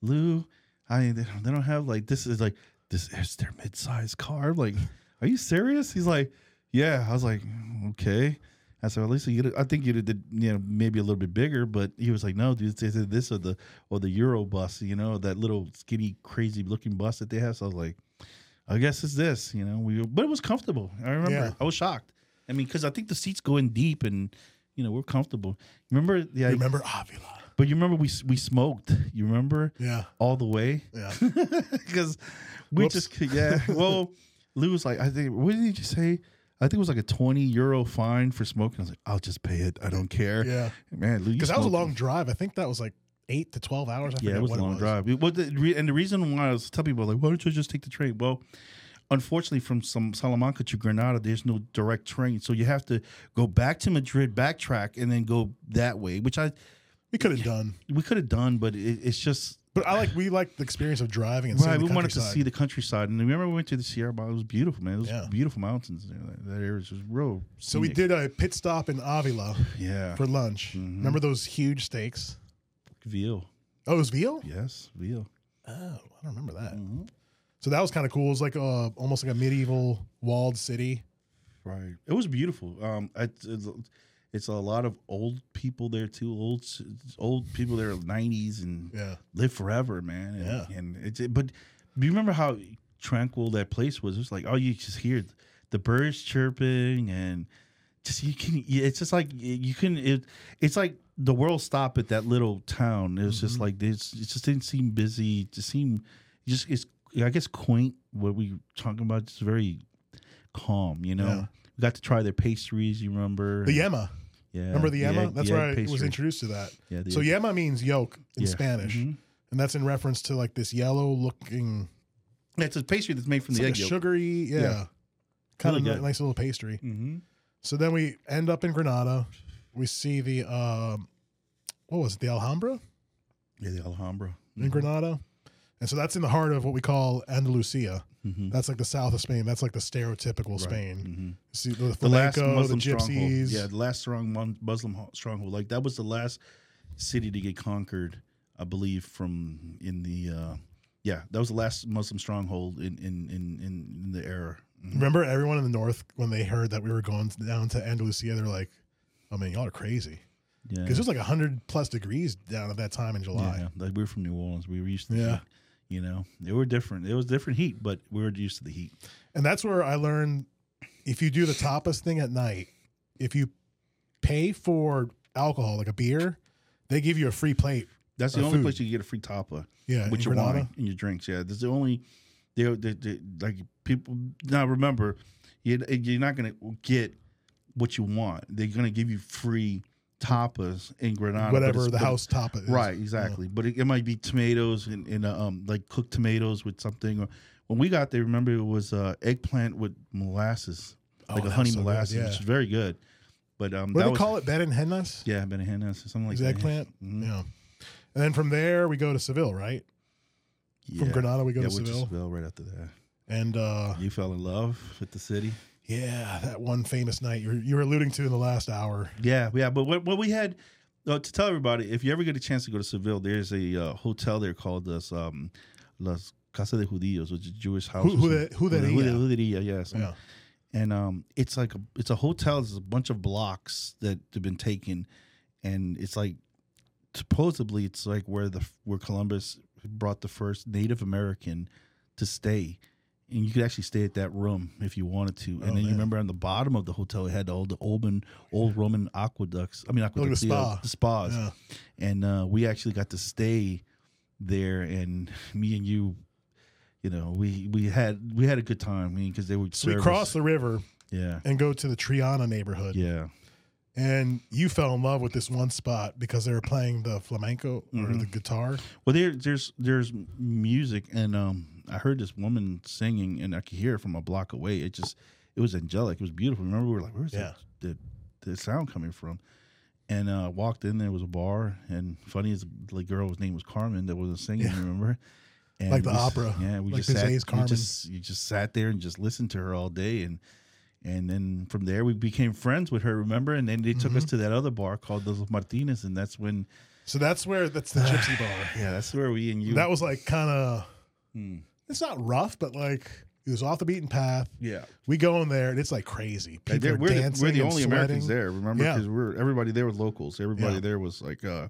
Lou, I they don't, they don't have like this is like this is their mid-sized car. Like, are you serious? He's like, yeah. I was like, okay. I said, at least you get. I think you did, you know, maybe a little bit bigger, but he was like, no, dude, this is this or the or the Euro bus, you know, that little skinny, crazy looking bus that they have. So I was like, I guess it's this, you know. We but it was comfortable. I remember. Yeah. I was shocked. I mean, because I think the seats go in deep, and you know we're comfortable. Remember, yeah. Remember Avila? But you remember we we smoked. You remember Yeah, all the way yeah. because we Whoops. just yeah. Well, Lou was like, I think what did he just say? I think it was like a twenty euro fine for smoking. I was like, I'll just pay it. I don't care. Yeah. man, Lou, Because that was a long drive. I think that was like eight to twelve hours. I Yeah, it was what a long drive. It- well, the, and the reason why I was telling people like, why don't you just take the train? Well, unfortunately, from some Salamanca to Granada, there's no direct train, so you have to go back to Madrid, backtrack, and then go that way, which I We could have done, we could have done, but it, it's just but I like we like the experience of driving and seeing right. We wanted to see the countryside, and remember we went to the Sierra. It was beautiful, man. It was Yeah. beautiful mountains there. That, that area was just real. So we did a pit stop in Avila yeah, for lunch. Mhm. Remember those huge steaks? veal. Oh, it was veal. Yes, veal. Oh, I don't remember that. Mhm. So that was kind of cool. It was like a, almost like a medieval walled city. Right. It was beautiful. Um, it's, it's, it's a lot of old people there too. Old old people there, nineties and Yeah, live forever, man. And, Yeah. And it's but do you remember how tranquil that place was? It was like oh, you just hear the birds chirping and just you can. It's just like you can. It, it's like the world stopped at that little town. It was just Mhm. like this. It just didn't seem busy. It just seemed just it's. I guess quaint. What we talking about? Just very calm. You know. Yeah. We got to try their pastries. You remember? the yema. Yeah. Remember the yema? egg- that's the where I was introduced to that. Yeah. the So egg- yema means yolk in Yeah. Spanish, Mhm. and that's in reference to like this yellow looking, It's a pastry that's made from it's the like egg a yolk. sugary, yeah, Yeah. kind Really of good. nice little pastry. Mm-hmm. So then we end up in Granada. We see the um, what was it? The Alhambra Yeah, the Alhambra. in Granada, and so that's in the heart of what we call Andalusia. Mm-hmm. That's like the south of Spain. That's like the stereotypical Spain. hmm See the, The last flamenco, the Muslim stronghold. gypsies. Yeah, the last strong Muslim stronghold. Like that was the last city to get conquered, I believe, from in the. Uh, yeah, that was the last Muslim stronghold in in in in, the era. Mhm. Remember, everyone in the north when they heard that we were going down to Andalusia, they're like, "I mean, y'all are crazy," Yeah. because it was like hundred plus degrees down at that time in July. Yeah, like we were from New Orleans. We were used to Yeah. You know, it were different. It was different heat, but we were used to the heat. And that's where I learned if you do the tapas thing at night, if you pay for alcohol, like a beer, they give you a free plate. That's the only food. place you can get a free tapa Yeah, with your Granada. wine and your drinks. Yeah, that's the only. They, they, they like people now. Remember, you, you're not gonna get what you want. They're gonna give you free tapas in Granada. Whatever the house tapa is. Right, exactly. But it, it might be tomatoes and, and uh, um like cooked tomatoes with something. Or when we got there, remember it was uh, eggplant with molasses, Oh, like a honey so good, molasses, yeah. which is very good. But um, What do they was call it? Hennas? yeah, benanas or something like Is that. eggplant? Mhm. Yeah. And then from there we go to Seville, right? From Granada we go yeah, to Seville. Seville right after that. And uh You fell in love with the city. Yeah, that one famous night you were, you were alluding to in the last hour. Yeah, yeah. But what, what we had uh, to tell everybody, if you ever get a chance to go to Seville, there's a uh, hotel there called this um, Las Casa de Judíos, which is Jewish house. Who- who the- Juderia. Juderia, yes. Yeah. And um, it's like a it's a hotel. There's a bunch of blocks that have been taken, and it's like supposedly it's like where the where Columbus brought the first Native American to stay, and you could actually stay at that room if you wanted to. And Oh, then you remember on the bottom of the hotel it had all the old old Roman aqueducts. I mean aqueducts, the spa. the spas, Yeah. and uh, we actually got to stay there. And me and you. You know, we we had we had a good time. I mean, because they would So we cross the river yeah, and go to the Triana neighborhood. yeah. And you fell in love with this one spot because they were playing the flamenco or Mhm. the guitar. Well, there, there's there's music, and um, I heard this woman singing, and I could hear it from a block away. It just it was angelic. It was beautiful. Remember, we were like, "Where's Yeah. the, the sound coming from?" And uh, walked in. There was a bar, and funny as the girl's name was Carmen that was singing. Yeah. Remember? And Like the we opera, Yeah, we like just sat. Carmen. just you just sat there and just listened to her all day, and and then from there we became friends with her. Remember? And then they took Mm-hmm. us to that other bar called Los Martinez, and that's when So that's where that's the gypsy bar. yeah, that's where we and you. That was like kind of Hmm. It's not rough, but like it was off the beaten path. yeah. We go in there and it's like crazy. People we're, the, dancing we're the only sweating. Americans there, remember? Yeah. Because we're everybody there was locals. Everybody Yeah. there was like uh,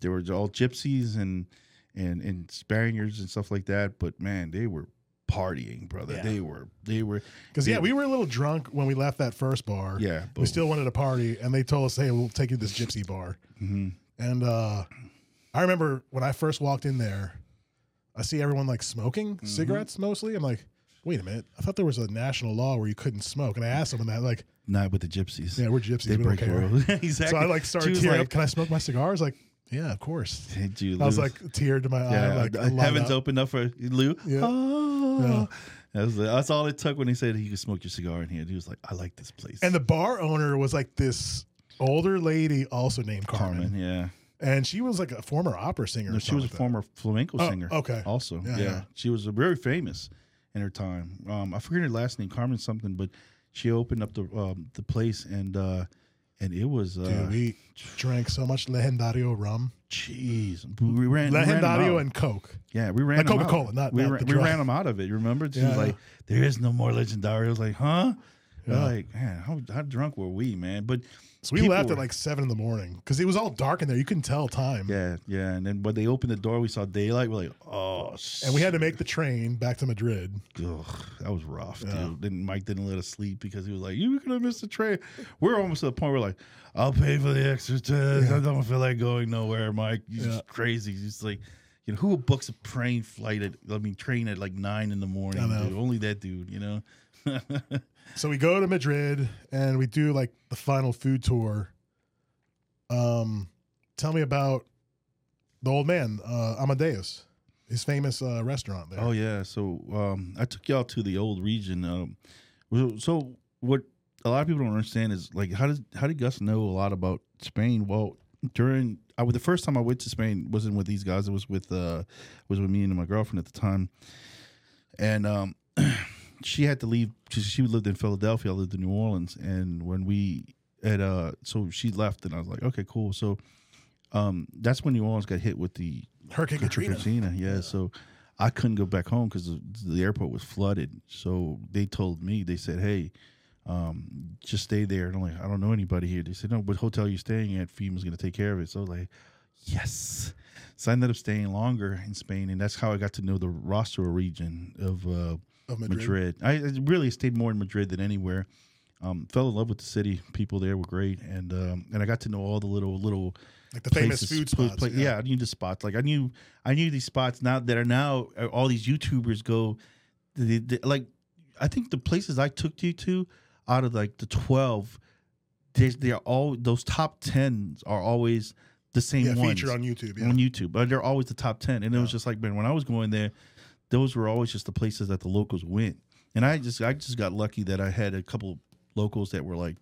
they were all gypsies and and and Spaniards and stuff like that. But man, they were partying, brother. Yeah. They were they were Because yeah, we were a little drunk when we left that first bar. yeah, we still wanted to party, and they told us, "Hey, we'll take you to this gypsy bar." hmm And uh, I remember when I first walked in there, I see everyone like smoking Mm-hmm. cigarettes mostly. I'm like, wait a minute, I thought there was a national law where you couldn't smoke, and I asked someone that, like, not with the gypsies. yeah, we're gypsies, they we break the rules. exactly. So I like started tearing like, up. Can I smoke my cigars? Like, yeah, of course. Hey, dude, I was like teared to my yeah, eye. Like, heavens up. opened up for Lou. Yeah. Oh. Yeah. That's, that's all it took when he said he could smoke your cigar in here. He was like, I like this place. And the bar owner was like this older lady, also named Carmen, Carmen, yeah. And she was like a former opera singer. No, she was a something like former flamenco Oh, singer. okay. Also, Yeah, yeah, yeah. she was very famous in her time. Um, I forget her last name, Carmen something, but she opened up the um, the place and uh, and it was uh, Dude, we drank so much Legendario rum, jeez, we ran we ran Legendario and Coke. yeah, we ran Like 'em out. Coca-Cola, not- we not ran, we ran them out of it. You remember? She Yeah. was like, "There is no more legendary." I was like, "Huh?" Yeah. Like, man, how, how drunk were we, man? But So we people left were- at like seven in the morning because it was all dark in there. You couldn't tell time. yeah, yeah. And then when they opened the door, we saw daylight. We're like, "Oh," And we had to make the train back to Madrid. Ugh, that was rough, dude. Then Mike didn't let us sleep because he was like, "You're gonna miss the train." We're almost to the point where like, "I'll pay for the extra test. I don't feel like going nowhere, Mike. You're just crazy." He's just like, you know, who books a train flight at? I mean, train at like nine in the morning. I know. Dude? Only that dude, you know. So we go to Madrid and we do like the final food tour. Um, tell me about the old man, uh, Amadeus, his famous uh, restaurant there. Oh yeah, so um, I took y'all to the old region. Um, so- what a lot of people don't understand is like how does how did Gus know a lot about Spain? Well, during I the first time I went to Spain wasn't with these guys. It was with uh was with me and my girlfriend at the time, and um, she had to leave. She, she lived in Philadelphia. I lived in New Orleans, and when we at uh, so she left, and I was like, okay, cool. So. Um, that's when New Orleans got hit with the Hurricane Katrina. Katrina, yeah. So I couldn't go back home because the, the airport was flooded. So they told me, they said, "Hey, um, just stay there." And I'm like, "I don't know anybody here." They said, "No, what hotel you're staying at? FEMA's going to take care of it." So I was like, yes. So I ended up staying longer in Spain, and that's how I got to know the Rastro region of uh, Of Madrid. Madrid. I really stayed more in Madrid than anywhere. Um, fell in love with the city. People there were great, and um, and I got to know all the little little Like the famous food spots. pla- yeah. I knew the spots. Like I knew, I knew these spots now that are now uh, all these YouTubers go. They, they- like, I think the places I took you to, out of like the twelve, they they're all those top tens are always the same Yeah, ones featured on YouTube. Yeah. on YouTube. But they're always the top ten, and it was just like man, when I was going there, those were always just the places that the locals went. And I just I just got lucky that I had a couple locals that were like,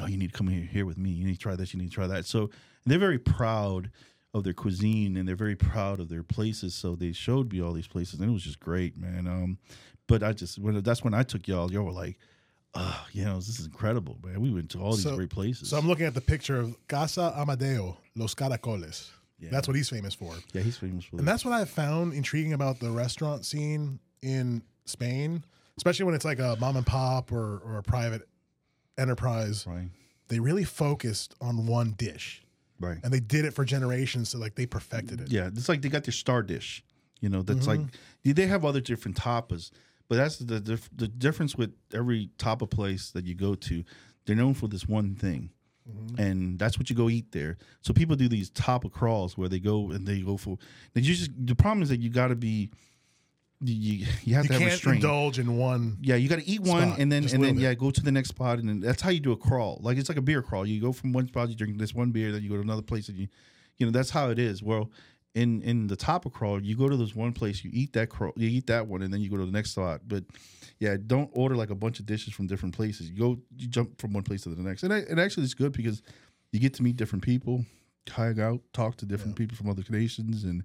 "Oh, you need to come here here with me. You need to try this. You need to try that." So they're very proud of their cuisine and they're very proud of their places. So they showed me all these places, and it was just great, man. Um, but I just when that's when I took y'all, y'all were like, "Oh, you know, this is incredible, man. We went to all these So- great places." So I'm looking at the picture of Casa Amadeo, Los Caracoles. Yeah. That's what he's famous for. yeah, he's famous for And that. that's what I found intriguing about the restaurant scene in Spain, especially when it's like a mom and pop or, or a private enterprise. Right, They really focused on one dish right. and they did it for generations. So, like, they perfected it. Yeah, it's like they got their star dish. You know, that's Mhm. like they have other different tapas, but that's the the difference with every tapa place that you go to. They're known for this one thing, Mhm. and that's what you go eat there. So people do these tapa crawls where they go and they go for. They just the problem is that you got to be, you you have You to have can't restraint. indulge in one. Yeah, you got to eat one Spot, and then and then little yeah, go to the next spot and then that's how you do a crawl. Like it's like a beer crawl. You go from one spot, you drink this one beer, then you go to another place and you, you know, that's how it is. Well, in in the top of crawl, you go to this one place, you eat that crawl, you eat that one, and then you go to the next spot. But yeah, don't order like a bunch of dishes from different places. You go, you jump from one place to the next, and it, it actually it's good because you get to meet different people, hang out, talk to different people from other nations, and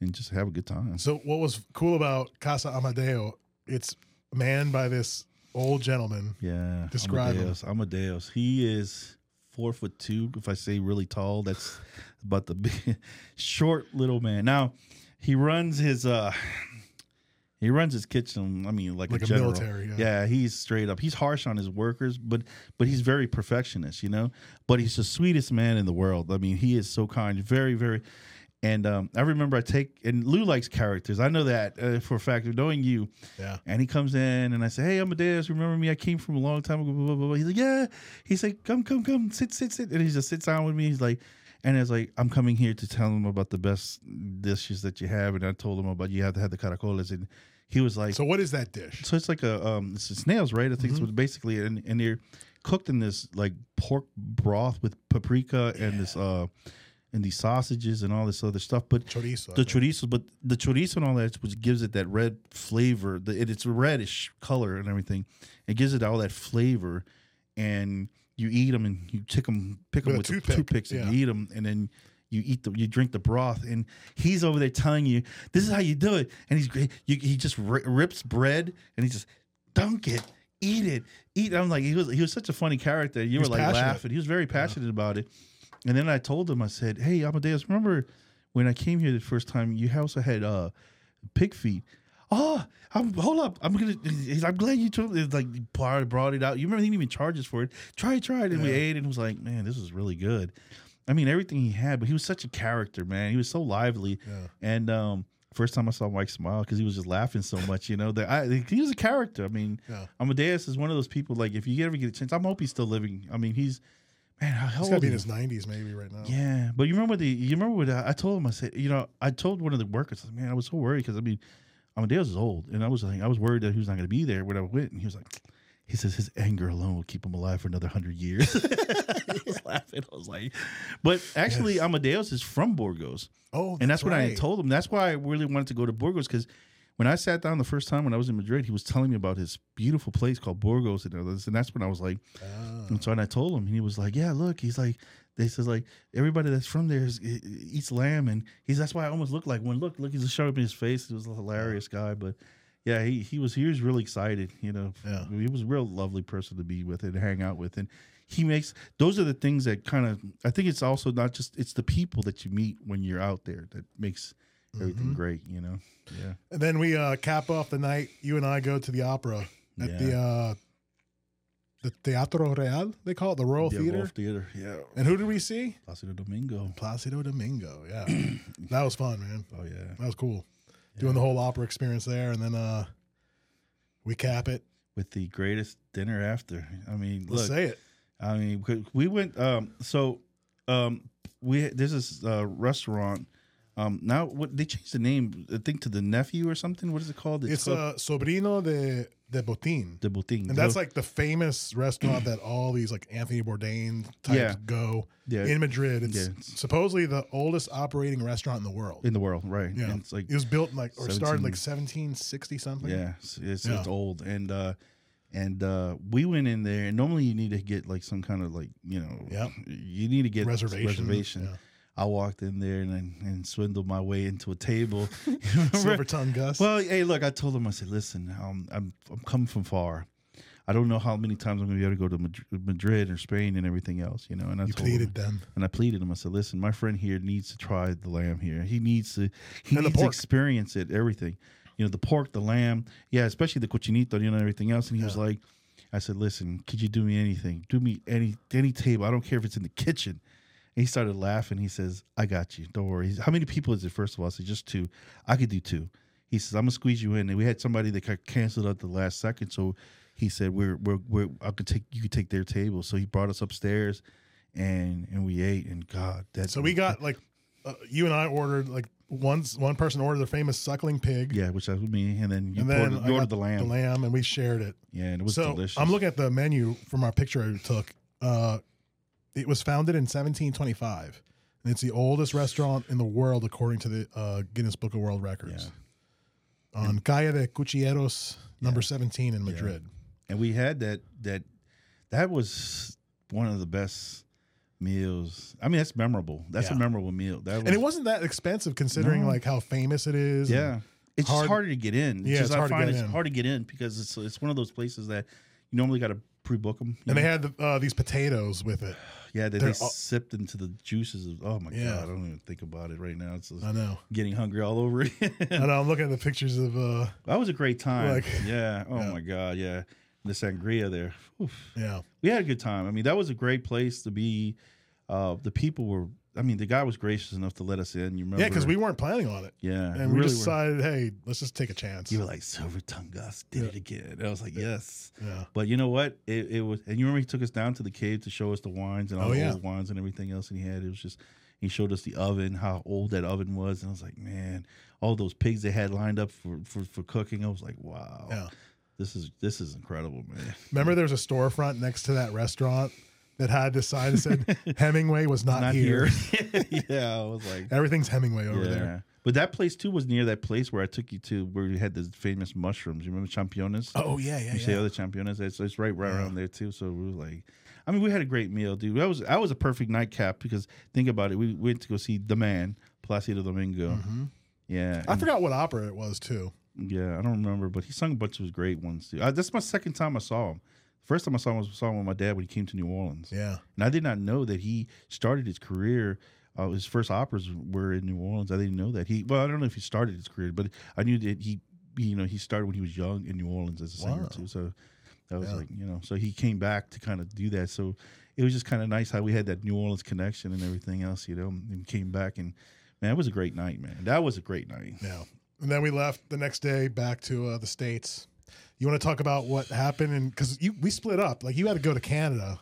and just have a good time. So, what was cool about Casa Amadeo, it's manned by this old gentleman. Yeah. Describe him. Amadeus. Amadeus. He is four foot two. If I say really tall, that's about the big, short little man. Now, he runs his uh he runs his kitchen. I mean, like, Like a, a military, yeah. Yeah, he's straight up. He's harsh on his workers, but but he's very perfectionist, you know. But he's the sweetest man in the world. I mean, he is so kind, very very. And um, I remember I take and Lou likes characters. I know that uh, for a fact of knowing you. Yeah. And he comes in and I say, "Hey, I'm Amadeus, remember me? I came from a long time ago." Blah, blah, blah. He's like, "Yeah." He's like, "Come, come, come, sit, sit, sit." And he just sits down with me. He's like, and it's like, "I'm coming here to tell him about the best dishes that you have." And I told him about you have to have the caracoles, and he was like, So what is that dish? so it's like a um, it's snails, right? I think Mm-hmm. it's basically, and, and they're cooked in this like pork broth with paprika and this uh and these sausages and all this other stuff. But Chorizo. The chorizo, but the chorizo and all that, which gives it that red flavor. The, it, it's a reddish color and everything. It gives it all that flavor, and you eat them and you pick them, pick them With with, toothpick, toothpicks and yeah. you eat them, and then you eat the, you drink the broth, and he's over there telling you this is how you do it, and he's great. You, he just ri- rips bread and he just dunk it. Eat it, eat. I'm like he was. He was such a funny character. You was were like passionate. laughing. He was very passionate about it. And then I told him, I said, "Hey, Amadeus, remember when I came here the first time? You also had uh, pig feet. Oh, I'm, hold up. I'm gonna. I'm glad you told. It's like brought it out. You remember he didn't even charge us for it. Try it, try it, and we ate and it was like, man, this is really good. I mean, everything he had, but he was such a character, man. He was so lively. Yeah. And um, first time I saw Mike smile because he was just laughing so much, you know. That I he was a character. I mean, Yeah. Amadeus is one of those people. Like, if you ever get a chance, I hope he's still living. I mean, he's man, how, how He's old got to be in is his nineties maybe right now. Yeah, but you remember the you remember what I, I told him? I said, you know, I told one of the workers, man, I was so worried because I mean, Amadeus is old, and I was like, I was worried that he was not going to be there when I went, and he was like. He says his anger alone will keep him alive for another hundred years. he was laughing. I was like, but actually, Yes. Amadeus is from Burgos Oh, and that's what I had told him. That's why I really wanted to go to Burgos because when I sat down the first time when I was in Madrid, he was telling me about his beautiful place called Burgos and others, and that's when I was like, Ah. and so when I told him, and he was like, "Yeah, look," he's like, "They says like everybody that's from there is, eats lamb," and he's that's why I almost look like one. Look, look, he's showing in his face. He was a hilarious guy, but yeah, he he was he was really excited. You know, Yeah. he was a real lovely person to be with and hang out with, and he makes those are the things that kind of I think it's also not just it's the people that you meet when you're out there that makes everything Mm-hmm. great. You know, yeah, And then we uh, cap off the night. You and I go to the opera at the uh, the Teatro Real. They call it the Royal Yeah, Theater. Wolf Theater, yeah, And who did we see? Placido Domingo. Placido Domingo. Yeah, that was fun, man. Oh yeah, That was cool. Doing the whole opera experience there, and then uh, we cap it. with the greatest dinner after. I mean, Let's look, say it. I mean, we- we went. Um, so, um, we this is a restaurant. Um, now what they changed the name? I think to the nephew or something. What is it called? It's called uh, Sobrino de de Botín. the Botín. And that's like the famous restaurant that all these like Anthony Bourdain types Yeah. go yeah, in Madrid. It's Yeah. supposedly the oldest operating restaurant in the world. in the world, right? yeah, And it's like it was built like or started like 1760 something. yeah, it's, it's, Yeah. it's old and. uh and uh we went in there and normally you need to get like some kind of like you know Yep. you need to get reservation. reservation Yeah. I walked in there and and swindled my way into a table Silver tongue Gus. Well, hey, look, I told him, I said, listen, um, I'm I'm coming from far. I don't know how many times I'm gonna be able to go to Madrid, or Spain and everything else, you know. And I you pleaded him, them. and I pleaded him. I said, listen, my friend here needs to try the lamb here. He needs to he And needs to experience it, everything. You know, the pork, the lamb, yeah, especially the cochinito, you know, everything else. And he was like, I said, listen, could you do me anything? Do me any any table. I don't care if it's in the kitchen. He started laughing. He says, I got you. Don't worry. Said, How many people is it, first of all? I said, just two. I could do two. He says, I'm gonna squeeze you in. And we had somebody that got canceled at the last second. So he said, We're we're we're I could take you could take their table. So he brought us upstairs and and we ate and God that So we got like uh, you and I ordered like one one person ordered the famous suckling pig. Yeah, which was me, and then you And then ordered, you ordered the lamb. The lamb, and we shared it. Yeah, and it was so delicious. I'm looking at the menu from our picture I took. Uh, it was founded in 1725, and it's the oldest restaurant in the world according to the uh, Guinness Book of World Records. On Calle de Cuchilleros, number 17 in Madrid. and we had that that that was one of the best meals. I mean, that's memorable. That's Yeah. a memorable meal. That was, And it wasn't that expensive considering No. like how famous it is. Yeah, it's hard- just harder to get in. Yeah, just, it's I hard to get it's in. hard to get in because it's it's one of those places that you normally got to pre-book them. And they had the, uh, these potatoes with it. yeah, they're they all- sipped into the juices of. Oh my Yeah. god, I don't even think about it right now. It's just I know. getting hungry all over again. I know. I'm looking at the pictures of. Uh, That was a great time. Like- yeah. Oh Yeah. my god. Yeah. The sangria there. Oof. yeah. We had a good time. I mean, that was a great place to be. Uh, the people were I mean, the guy was gracious enough to let us in. You remember? Yeah, because we weren't planning on it, yeah, and we really just were. decided, hey, let's just take a chance. You were like Silver Tongue Gus did Yeah. it again. And I was like, yes. yeah, But you know what? It, it was, and you remember he took us down to the cave to show us the wines and all Oh, the yeah. old wines and everything else. And he had it was just he showed us the oven, how old that oven was, and I was like, man, all those pigs they had lined up for for, for cooking. I was like, wow, yeah. this is this is incredible, man. Remember, there was a storefront next to that restaurant that had this sign that said Hemingway was not, Not here. here. yeah, I was like, Everything's Hemingway over yeah. there. But that place too was near that place where I took you to, where we had the famous mushrooms. You remember Championes? Oh yeah, yeah, You say other championes. It's, it's right right Yeah. around there too. So we were like, I mean, we had a great meal, dude. That was that was a perfect nightcap because think about it. We went to go see the man Placido Domingo. Mhm. Yeah, I forgot what opera it was too. Yeah, I don't remember, but he sung a bunch of his great ones too. Uh, that's my second time I saw him. First time I saw him was saw him with my dad when he came to New Orleans, Yeah, and I did not know that he started his career. Uh, his first operas were in New Orleans. I didn't know that he. Well, I don't know if he started his career, but I knew that he, you know, he started when he was young in New Orleans as a singer Wow. too. So that was Yeah. like, you know, so he came back to kind of do that. So it was just kind of nice how we had that New Orleans connection and everything else, you know. And came back and man, it was a great night, man. That was a great night. yeah. And then we left the next day back to uh, the states. You want to talk about what happened? And because you we split up, like you had to go to Canada.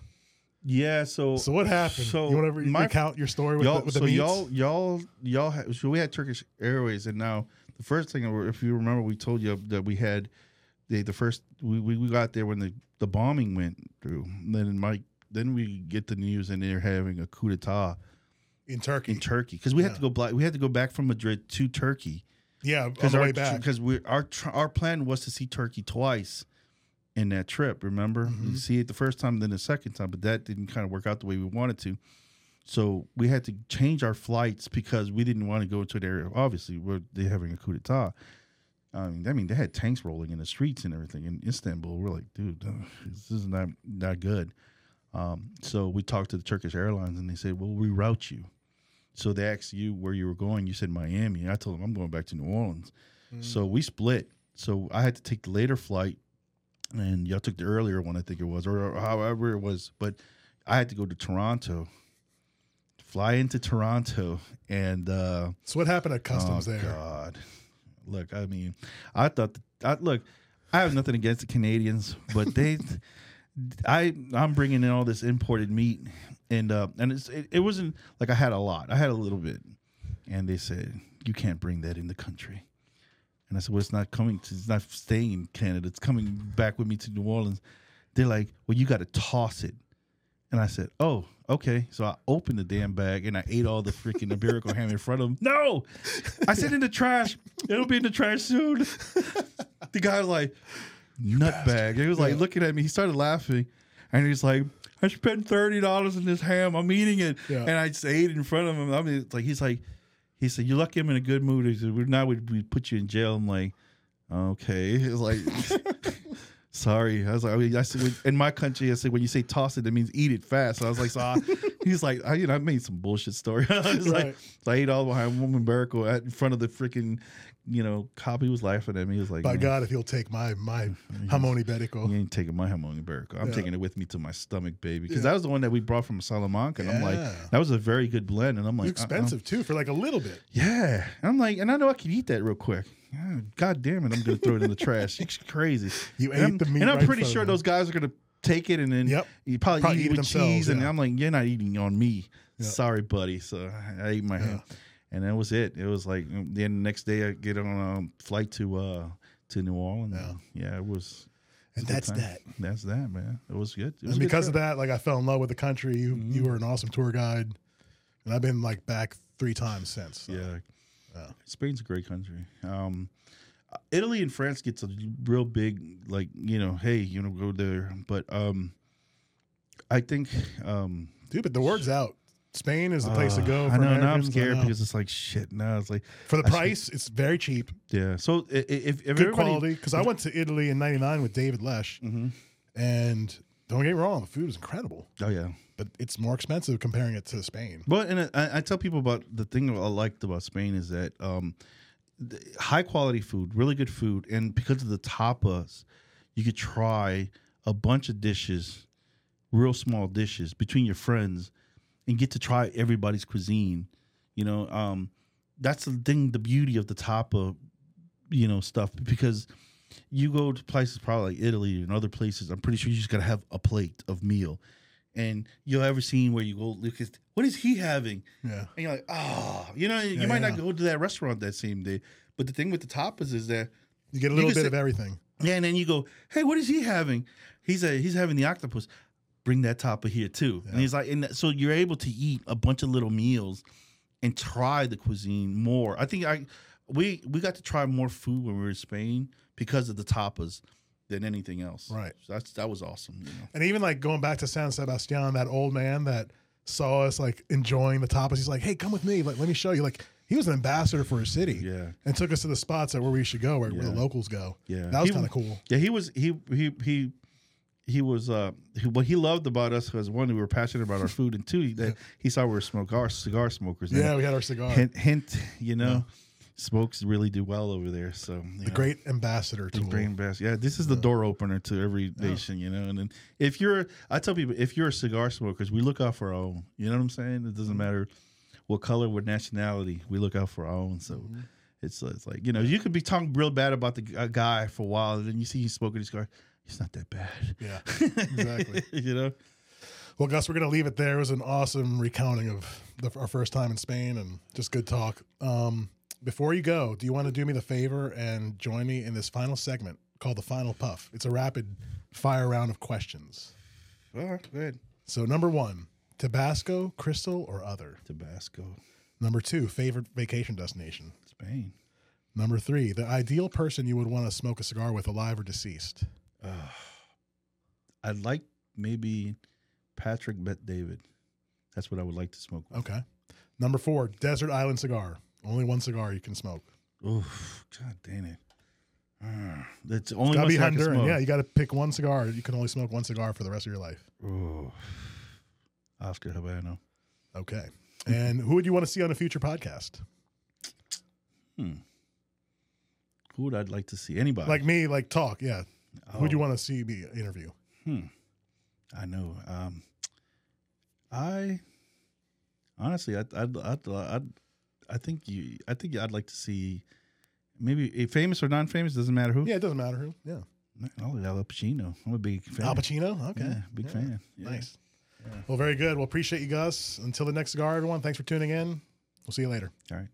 Yeah. So So what happened? So you want to recount your story with y'all, the, with so the y'all, y'all, y'all. Had, so we had Turkish Airways, and now the first thing, if you remember, we told you that we had the the first we, we, got there when the, the bombing went through. And then Mike, then we get the news, and they're having a coup d'état in Turkey. in Turkey because we had to go black. We had to go back from Madrid to Turkey yeah, on because the our way back. because we our tr- our plan was to see Turkey twice in that trip. Remember, Mhm. you see it the first time, then the second time, but that didn't kind of work out the way we wanted to. So we had to change our flights because we didn't want to go to an area. Obviously, where they're having a coup d'état. I mean, I mean, they had tanks rolling in the streets and everything in Istanbul. We're like, dude, uh, this is not not good. Um, so we talked to the Turkish Airlines, and they said, "We'll reroute you." So they asked you where you were going. You said Miami. I told them I'm going back to New Orleans. Mm. So we split. So I had to take the later flight, and y'all took the earlier one, I think it was, or however it was. But I had to go to Toronto, fly into Toronto, and uh, So what happened at customs oh, there? God, look, I mean, I thought, I, look, I have nothing against the Canadians, but they, I, I'm bringing in all this imported meat, and uh, and it's, it, it wasn't like I had a lot. I had a little bit, and they said you can't bring that in the country. And I said, well, it's not coming. To, it's not staying in Canada. It's coming back with me to New Orleans. They're like, well, you got to toss it. And I said, oh, okay. So I opened the damn bag and I ate all the freaking Iberico ham in front of him. No, I said in the trash. It'll be in the trash soon. the guy was like, nut bag. He was like Yeah. looking at me. He started laughing, and he's like, I spent thirty dollars on this ham. I'm eating it, Yeah. and I just ate it in front of him. I mean, like he's like, he said, "You lucky I'm in a good mood." He said, "We now we we put you in jail." I'm like, okay. It's like. Sorry, I was like, I, mean, I said, in my country, I said when you say toss it, that means eat it fast. So I was like, so I, he's like, I, you know, I made some bullshit story. I was Right. like, so I ate all behind woman Barackle at in front of the freaking, you know, cop. He was laughing at me. He was like, By God, if you'll take my my jamón ibérico. you ain't taking my Hamoni Barackle. I'm Yeah. taking it with me to my stomach, baby. Because Yeah. that was the one that we brought from Salamanca. And I'm like, that was a very good blend. And I'm like, It's uh-uh. expensive too for like a little bit. Yeah. And I'm like, and I know I can eat that real quick. God damn it, I'm gonna throw it in the trash. It's crazy. You and ate I'm, the meat and I'm right pretty sure those guys are gonna take it and then Yep. you probably, Probably eat eat it it with cheese. And. I'm like, you're not eating on me. Yeah. Sorry, buddy. So I ate my hand. And that was it. It was like then the next day I get on a flight to uh to New Orleans. Yeah. Yeah, it was it was And that's that. That's that, man. It was good. It was And because of that, like I fell in love with the country. You Mm-hmm. you were an awesome tour guide, and I've been like back three times since. so. Yeah. Yeah. Spain's a great country. Um, Italy and France gets a real big, like you know, hey, you know, go there. But um, I think um, dude. But the word's out. Spain is the place to uh, go. I For know. Now I'm scared because it's like shit. Now it's like for the I should- price, it's very cheap, yeah. So i- i- if, if good quality. Because I went to Italy in '99 with David Lesh, Mhm. and don't get me wrong, the food is incredible, oh yeah. but it's more expensive comparing it to Spain. But and I, I tell people about the thing I liked about Spain is that um, the high quality food, really good food, and because of the tapas, you could try a bunch of dishes, real small dishes between your friends, and get to try everybody's cuisine. You know, um, that's the thing, the beauty of the top of you know stuff because you go to places probably like Italy and other places. I'm pretty sure you just gotta have a plate of meal, and you'll ever seen where you go, Lucas. What is he having? Yeah. And you're like, oh, you know, you Yeah, might yeah. not go to that restaurant that same day. But the thing with the tapas is that You get a little bit say- of everything. yeah, and then you go, hey, what is he having? He's a he's having the octopus. Bring that tapa here too. And he's like, and that- so you're able to eat a bunch of little meals and try the cuisine more. I think I we we got to try more food when we were in Spain because of the tapas than anything else. Right. So that's that was awesome. You know. And even like going back to San Sebastian, that old man that saw us like enjoying the tapas, he's like, "Hey, come with me. Like, let me show you." Like, he was an ambassador for his city, Yeah. and took us to the spots that where we should go, where, where the locals go. Yeah. that was kind of cool. Yeah, he was he he he he was uh he, what he loved about us was one we were passionate about our food and two that he saw we were smoke our cigar smokers. And Yeah, we had our cigar. hint hint you know smokes really do well over there. So the know, great ambassador the tool. brain best. Yeah, this is the door opener to every nation, you know. And then if you're, I tell people, if you're a cigar smokers, we look out for our own. You know what I'm saying? It doesn't mm-hmm. matter what color, what nationality, we look out for our own. So. Mm-hmm. It's, it's like you know you could be talking real bad about the a uh, guy for a while, and then you see he's smoking his cigar. He's not that bad. Yeah, exactly. you know. Well, Gus, we're gonna leave it there. It was an awesome recounting of the, our first time in Spain and just good talk. Um, before you go, do you want to do me the favor and join me in this final segment called the Final Puff? It's a rapid fire round of questions. All right, good. So, number one, Tabasco, Crystal, or other. Tabasco, Number two, favorite vacation destination. Spain. Number three, the ideal person you would want to smoke a cigar with, alive or deceased. I'd like maybe Patrick Bet David. That's what I would like to smoke. With. Okay. Number four, desert island cigar. Only one cigar you can smoke. Oof, God damn it. That's the only Gotta one be Honduran. smoke. Yeah, you got to pick one cigar. You can only smoke one cigar for the rest of your life. Ooh. Oscar Habano. Okay. And who would you want to see on a future podcast? Hmm. Who would I'd like to see? Anybody? Like me, like talk. Yeah. Who would you Oh, want to see me interview? Hmm. I know. Um, I honestly, I'd, I'd, I'd, I'd, I think you, I think I'd like to see maybe eh, famous or non-famous doesn't matter who. Yeah, it doesn't matter who. Yeah. Oh, Al Pacino. I'm a big fan. Al Pacino. Okay. Yeah, big Yeah. fan. Yeah. Nice. Well, very good. Well, appreciate you, Gus. Until the next cigar, everyone. Thanks for tuning in. We'll see you later. All right.